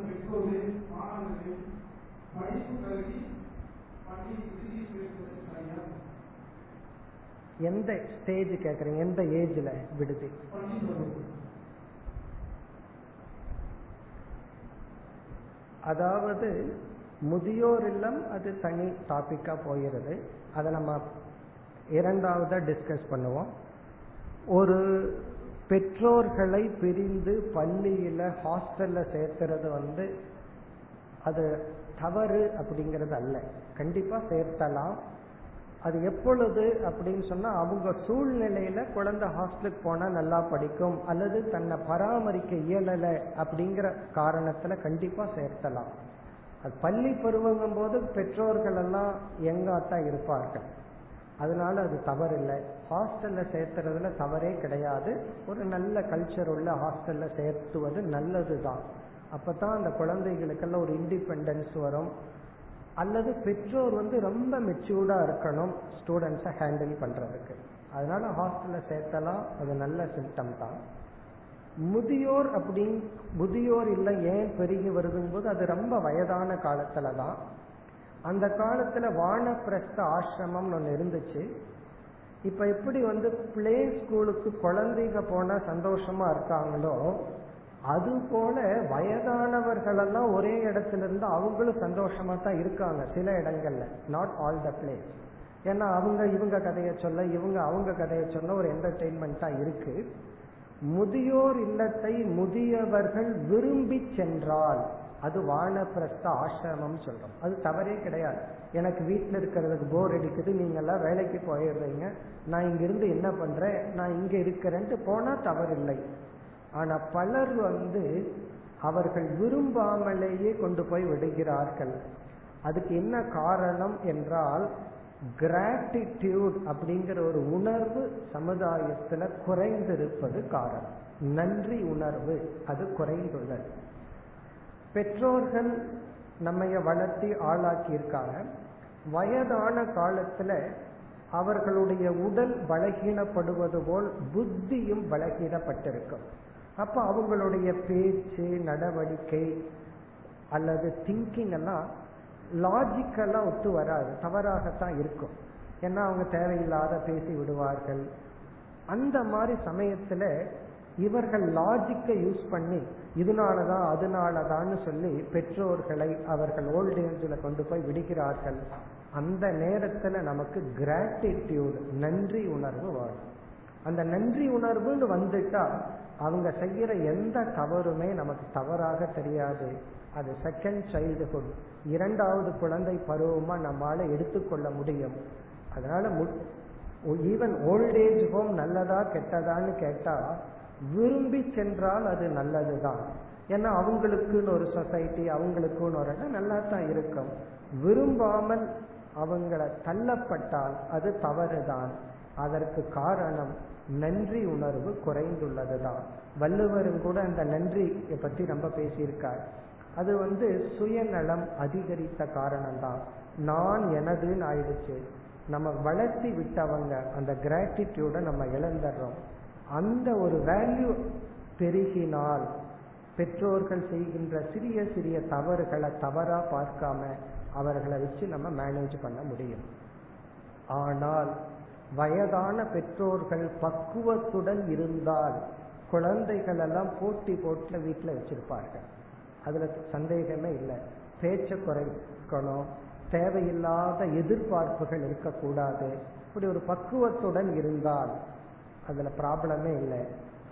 Speaker 2: படிப்பு கருதி பள்ளி
Speaker 1: எந்த ஸ்டேஜ் கேக்குறீங்க? எந்த ஏஜ்ல விடுதி? அதாவது முதியோர் இல்லம் அது தனி டாபிக்கா போகிறது அதை நம்ம இரண்டாவதா டிஸ்கஸ் பண்ணுவோம். ஒரு பெற்றோர்களை பிரிந்து பள்ளியில ஹாஸ்டல்ல சேர்த்துறது வந்து அது தவறு அப்படிங்கிறது அல்ல. கண்டிப்பா சேர்த்தலாம். அது எப்பொழுது அப்படின்னு சொன்னா அவங்க சூழ்நிலையில குழந்தை ஹாஸ்டலுக்கு போனா நல்லா படிக்கும் அல்லது தன்னை பராமரிக்க இயலல அப்படிங்கிற காரணத்துல கண்டிப்பா சேர்த்தலாம். அது பள்ளி பருவங்கும் போது பெற்றோர்கள் எல்லாம் எங்காத்தான் இருப்பார்கள். அதனால அது தவறு இல்லை ஹாஸ்டல்ல சேர்த்துறதுல தவறே கிடையாது. ஒரு நல்ல கல்ச்சர் உள்ள ஹாஸ்டல்ல சேர்த்துவது நல்லதுதான். அப்பதான் அந்த குழந்தைகளுக்கெல்லாம் ஒரு இண்டிபெண்டன்ஸ் வரும். அல்லது பெற்றோர் வந்து ரொம்ப மெச்சூர்டா இருக்கணும் ஸ்டூடெண்ட்ஸை ஹேண்டில் பண்றதுக்கு. அதனால ஹாஸ்டல்ல சேர்த்தலாம் அது நல்ல சிம்டம் தான். முதியோர் அப்படி முதியோர் இல்லை ஏன் பெருகி வருதுங்கும்போது போது அது ரொம்ப வயதான காலத்துல தான். அந்த காலத்துல வானப்பிரஸ்த ஆசிரமம் ஒன்று இருந்துச்சு. இப்ப எப்படி வந்து பிளே ஸ்கூலுக்கு குழந்தைங்க போனா சந்தோஷமா இருக்காங்களோ அது போல வயதானவர்களெல்லாம் ஒரே இடத்துல இருந்து அவங்களும் சந்தோஷமா தான் இருக்காங்க சில இடங்கள்ல. நாட் ஆல் த பிளேஸ் ஏன்னா அவங்க இவங்க கதையை சொல்ல இவங்க அவங்க கதையை சொல்ல ஒரு என்டர்டெயின்மெண்டா இருக்கு. முதியோர் இல்லத்தை முதியவர்கள் விரும்பி சென்றால் அது வானப்பிரஸ்த ஆசிரமம் சொல்றோம். அது தவறே கிடையாது. எனக்கு வீட்டில் இருக்கிறதுக்கு போர் அடிக்குது நீங்க எல்லாம் வேலைக்கு போயிடுறீங்க. நான் இங்கிருந்து என்ன பண்றேன்? நான் இங்க இருக்கிறேன்ட்டு போனா தவறில்லை. ஆனா பலர் வந்து அவர்கள் விரும்பாமலேயே கொண்டு போய் விடுகிறார்கள். அதுக்கு என்ன காரணம் என்றால் கிராட்டிடியூட் அப்படிங்கிற ஒரு உணர்வு சமுதாயத்துல குறைந்திருப்பது காரணம். நன்றி உணர்வு அது குறைந்துள்ளது. பெற்றோர்கள் நம்ம வளர்த்தி ஆளாக்கி இருக்காங்க வயதான காலத்துல அவர்களுடைய உடல் பலகீனப்படுவது போல் புத்தியும் பலகீனப்பட்டிருக்கும். அப்ப அவங்களுடைய பேச்சு நடவடிக்கை அல்லது திங்கிங் எல்லாம் லாஜிக்கெல்லாம் ஒத்து வராது. தவறாகத்தான் இருக்கும். ஏன்னா அவங்க தேவையில்லாத பேசி விடுவார்கள். அந்த மாதிரி சமயத்துல இவர்கள் லாஜிக்கை யூஸ் பண்ணி இதனாலதான் அதனாலதான்னு சொல்லி பெற்றோர்களை அவர்கள் ஓல்ட் ஏஜில் கொண்டு போய் விடுகிறார்கள். அந்த நேரத்துல நமக்கு கிராட்டிடியூடு நன்றி உணர்வு வரும் அந்த நன்றி உணர்வுன்னு வந்துட்டா அவங்க செய்யற எந்த தவறுமே நமக்கு தவறாக தெரியாது. அது செகண்ட் சைல்டுஹுட் இரண்டாவது குழந்தை பருவமா நம்மால எடுத்துக்கொள்ள முடியும். அதனால ஈவன் ஓல்ட் ஏஜ் ஹோம் நல்லதா கெட்டதான்னு கேட்டா விரும்பி சென்றால் அது நல்லதுதான். ஏன்னா அவங்களுக்குன்னு ஒரு சொசைட்டி அவங்களுக்குன்னு ஒரு இடம் நல்லா தான் இருக்கும். விரும்பாமல் அவங்கள தள்ளப்பட்டால் அது தவறுதான். அதற்கு காரணம் நன்றி உணர்வு குறைந்துள்ளதுதான். வள்ளுவரும் கூட அந்த நன்றி பத்தி ரொம்ப பேசியிருக்கார். அது வந்து சுயநலம் அதிகரித்த காரணம்தான். நான் எனதுன்னு ஆயிடுச்சு. நம்ம வளர்த்தி விட்டவங்க அந்த கிராட்டிடியூட நம்ம இழந்துடுறோம். அந்த ஒரு வேல்யூ பெருகினால் பெற்றோர்கள் செய்கின்ற சிறிய சிறிய தவறுகளை தவறா பார்க்காம அவர்களை வச்சு நம்ம மேனேஜ் பண்ண முடியும். ஆனால் வயதான பெற்றோர்கள் பக்குவத்துடன் இருந்தால் குழந்தைகள் எல்லாம் போட்டி போட்டுல வீட்டில் வச்சிருப்பார்கள். அதுல சந்தேகமே இல்லை. பேச்ச குறைக்கணும். தேவையில்லாத எதிர்பார்ப்புகள் இருக்கக்கூடாது. இப்படி ஒரு பக்குவத்துடன் இருந்தால் அதுல ப்ராப்ளமே இல்லை.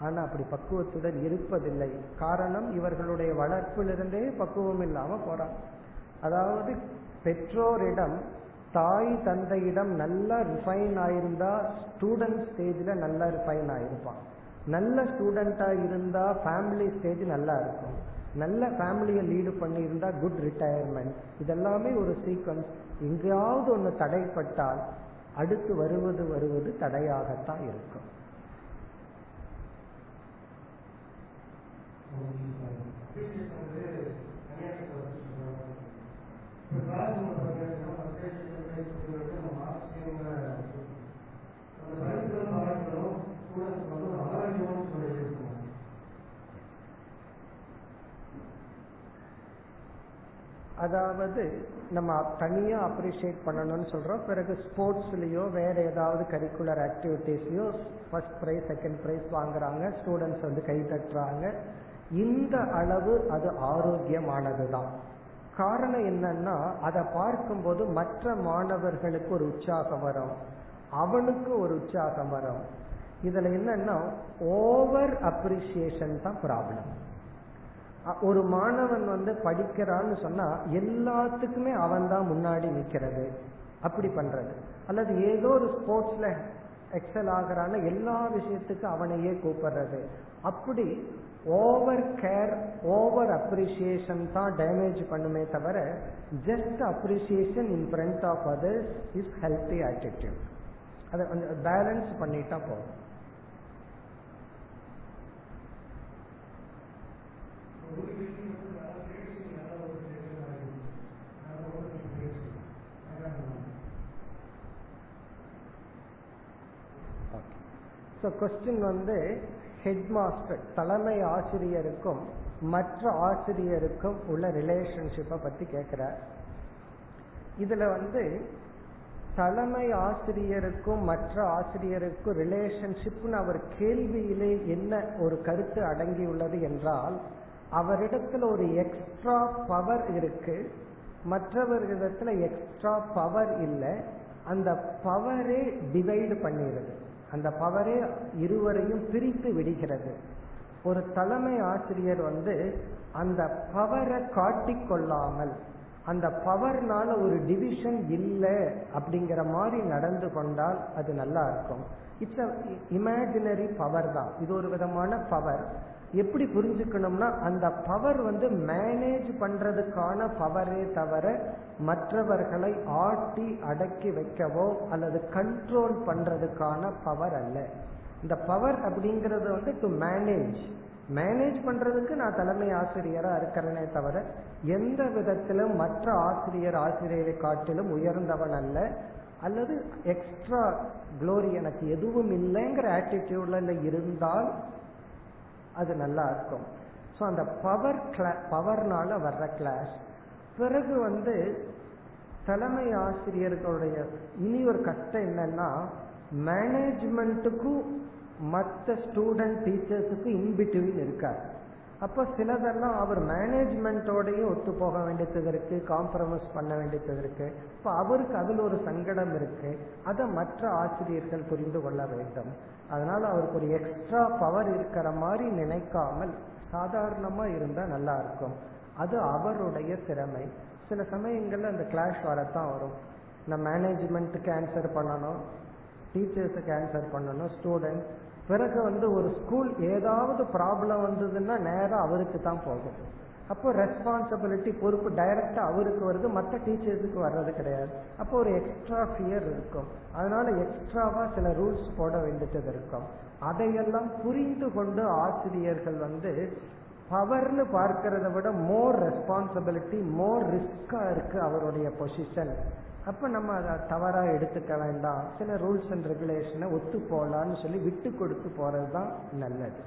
Speaker 1: ஆனா அப்படி பக்குவத்துடன் இருப்பதில்லை. காரணம் இவர்களுடைய வளர்ப்பிலிருந்தே பக்குவம் இல்லாம போறாங்க. அதாவது பெற்றோரிடம் தாய் தந்தையிடம் நல்லா ரிஃபைன் ஆயிருந்தா ஸ்டூடெண்ட் ஸ்டேஜில் நல்லா ரிஃபைன் ஆயிருப்பான். நல்ல ஸ்டூடெண்டா இருந்தா ஃபேமிலி ஸ்டேஜ் நல்லா இருக்கும். நல்ல ஃபேமிலியை லீடு பண்ணியிருந்தா குட் ரிட்டையர்மெண்ட் இதெல்லாமே ஒரு சீக்வன்ஸ் எங்கேயாவது ஒன்று தடைப்பட்டால் அடுத்து வருவது வருவது தடையாகத்தான் இருக்கும். அதாவது நம்ம தனியா அப்ரிஷியேட் பண்ணணும்னு சொல்றோம். பிறகு ஸ்போர்ட்ஸ்லயோ வேற ஏதாவது கரிக்குலர் ஆக்டிவிட்டிஸ்லயோ ஃபர்ஸ்ட் ப்ரைஸ் செகண்ட் ப்ரைஸ் வாங்குறாங்க. ஸ்டூடெண்ட்ஸ் வந்து கை தட்டுறாங்க. இந்த அளவு அது ஆரோக்கியமானது தான் காரணம் என்னன்னா அதை பார்க்கும்போது மற்ற மாணவர்களுக்கு ஒரு உற்சாகம் வரும். அவனுக்கு ஒரு உற்சாகம் வரும். இதுல என்னன்னா ஓவர் அப்ரிசியேஷன் தான் ப்ராப்ளம் ஒரு மாணவன் வந்து படிக்கிறான்னு சொன்னா எல்லாத்துக்குமே அவன் தான் முன்னாடி நிற்கிறது அப்படி பண்றது. அல்லது ஏதோ ஒரு ஸ்போர்ட்ஸ்ல எக்ஸல் ஆகிறான்னு எல்லா விஷயத்துக்கும் அவனையே கூப்பிடுறது. அப்படி ஓவர் கேர் ஓவர் அப்ரிசியேஷன் தான் டேமேஜ் பண்ணுமே தவிர just appreciation in front of others is healthy attitude அதை பேலன்ஸ் பண்ணிட்டா போதும்
Speaker 2: ஒரு விஷயம் வந்து யாராவது பேசி யாராவது ஒரு பேசுகிறாங்க யாராவது ஒரு பேசு அதான்
Speaker 1: ஸோ கொஸ்டின் வந்து ஹெட் மாஸ்டர் தலைமை ஆசிரியருக்கும் மற்ற ஆசிரியருக்கும் உள்ள ரிலேஷன்ஷிப்பை பத்தி கேட்கிறார் இதுல வந்து தலைமை ஆசிரியருக்கும் மற்ற ஆசிரியருக்கும் ரிலேஷன்ஷிப்னு அவர் கேள்வியிலே என்ன ஒரு கருத்து அடங்கியுள்ளது என்றால் அவரிடத்துல ஒரு எக்ஸ்ட்ரா பவர் இருக்கு. மற்றவர்களிடத்துல எக்ஸ்ட்ரா பவர் இல்லை. அந்த பவரே டிவைடு பண்ணிடுது அந்த பவரே இருவரையும் பிரித்து விடுகிறது. ஒரு தலைமை ஆசிரியர் வந்து அந்த பவரை காட்டிக்கொள்ளாமல் அந்த பவர்னால ஒரு டிவிஷன் இல்லை அப்படிங்கிற மாதிரி நடந்து கொண்டால் அது நல்லா இருக்கும். இட்ஸ் இமேஜினரி பவர் தான். இது ஒரு விதமான பவர் எப்படி புரிஞ்சுக்கணும்னா அந்த பவர் வந்து மேனேஜ் பண்றதுக்கான பவரே தவிர மற்றவர்களை ஆட்டி அடக்கி வைக்கவோ அல்லது கண்ட்ரோல் பண்றதுக்கான பவர் அல்ல. இந்த பவர் அப்படிங்கிறது வந்து டு மேனேஜ் மேனேஜ் பண்றதுக்கு நான் தலைமை ஆசிரியரா இருக்கிறேனே தவிர எந்த விதத்திலும் மற்ற ஆசிரியர் ஆசிரியரை காட்டிலும் உயர்ந்தவன் அல்ல. அல்லது எக்ஸ்ட்ரா குளோரி எனக்கு எதுவும் இல்லைங்கிற ஆட்டிடியூட்ல இருந்தால் அது நல்லா இருக்கும். ஸோ அந்த பவர் கிளா பவர்னால வர்ற கிளாஸ் பிறகு வந்து தலைமை ஆசிரியர்களுடைய இனி ஒரு கஷ்டம் என்னன்னா மேனேஜ்மெண்ட்டுக்கும் மற்ற ஸ்டூடெண்ட் டீச்சர்ஸுக்கும் இன்பிட்வீன் இருக்கார். அப்போ சிலதெல்லாம் அவர் மேனேஜ்மெண்ட்டோடையும் ஒத்து போக வேண்டியது இருக்கு காம்ப்ரமைஸ் பண்ண வேண்டியது இருக்கு. இப்போ அவருக்கு அதில் ஒரு சங்கடம் இருக்கு. அதை மற்ற ஆசிரியர்கள் புரிந்து கொள்ள வேண்டும். அதனால அவருக்கு ஒரு எக்ஸ்ட்ரா பவர் இருக்கிற மாதிரி நினைக்காமல் சாதாரணமா இருந்தா நல்லா இருக்கும். அது அவருடைய திறமை. சில சமயங்கள்ல அந்த கிளாஷ் வரத்தான் வரும். இந்த மேனேஜ்மெண்ட்டுக்கு ஆன்சர் பண்ணணும் டீச்சர்ஸுக்கு ஆன்சர் பண்ணணும் ஸ்டூடெண்ட் பிறகு வந்து ஒரு ஸ்கூல் ஏதாவது ப்ராப்ளம் வந்ததுன்னா நேரம் அவருக்கு தான் போகும். அப்போ ரெஸ்பான்சிபிலிட்டி பொறுப்பு டைரக்டா அவருக்கு வருது மற்ற டீச்சர்ஸுக்கு வர்றது கிடையாது. அப்போ ஒரு எக்ஸ்ட்ரா ஃபியர் இருக்கும். அதனால எக்ஸ்ட்ராவா சில ரூல்ஸ் போட வேண்டியது இருக்கும். அதையெல்லாம் புரிந்து கொண்டு ஆசிரியர்கள் வந்து பவர்னு பார்க்கறத விட மோர் ரெஸ்பான்சிபிலிட்டி மோர் ரிஸ்கா இருக்கு அவருடைய பொசிஷன் அப்ப நம்ம அதை தவறா எடுத்துக்க வேண்டாம். சில ரூல்ஸ் அண்ட் ரெகுலேஷனை ஒத்து போலான்னு சொல்லி விட்டு கொடுத்து போறதுதான் நல்லது.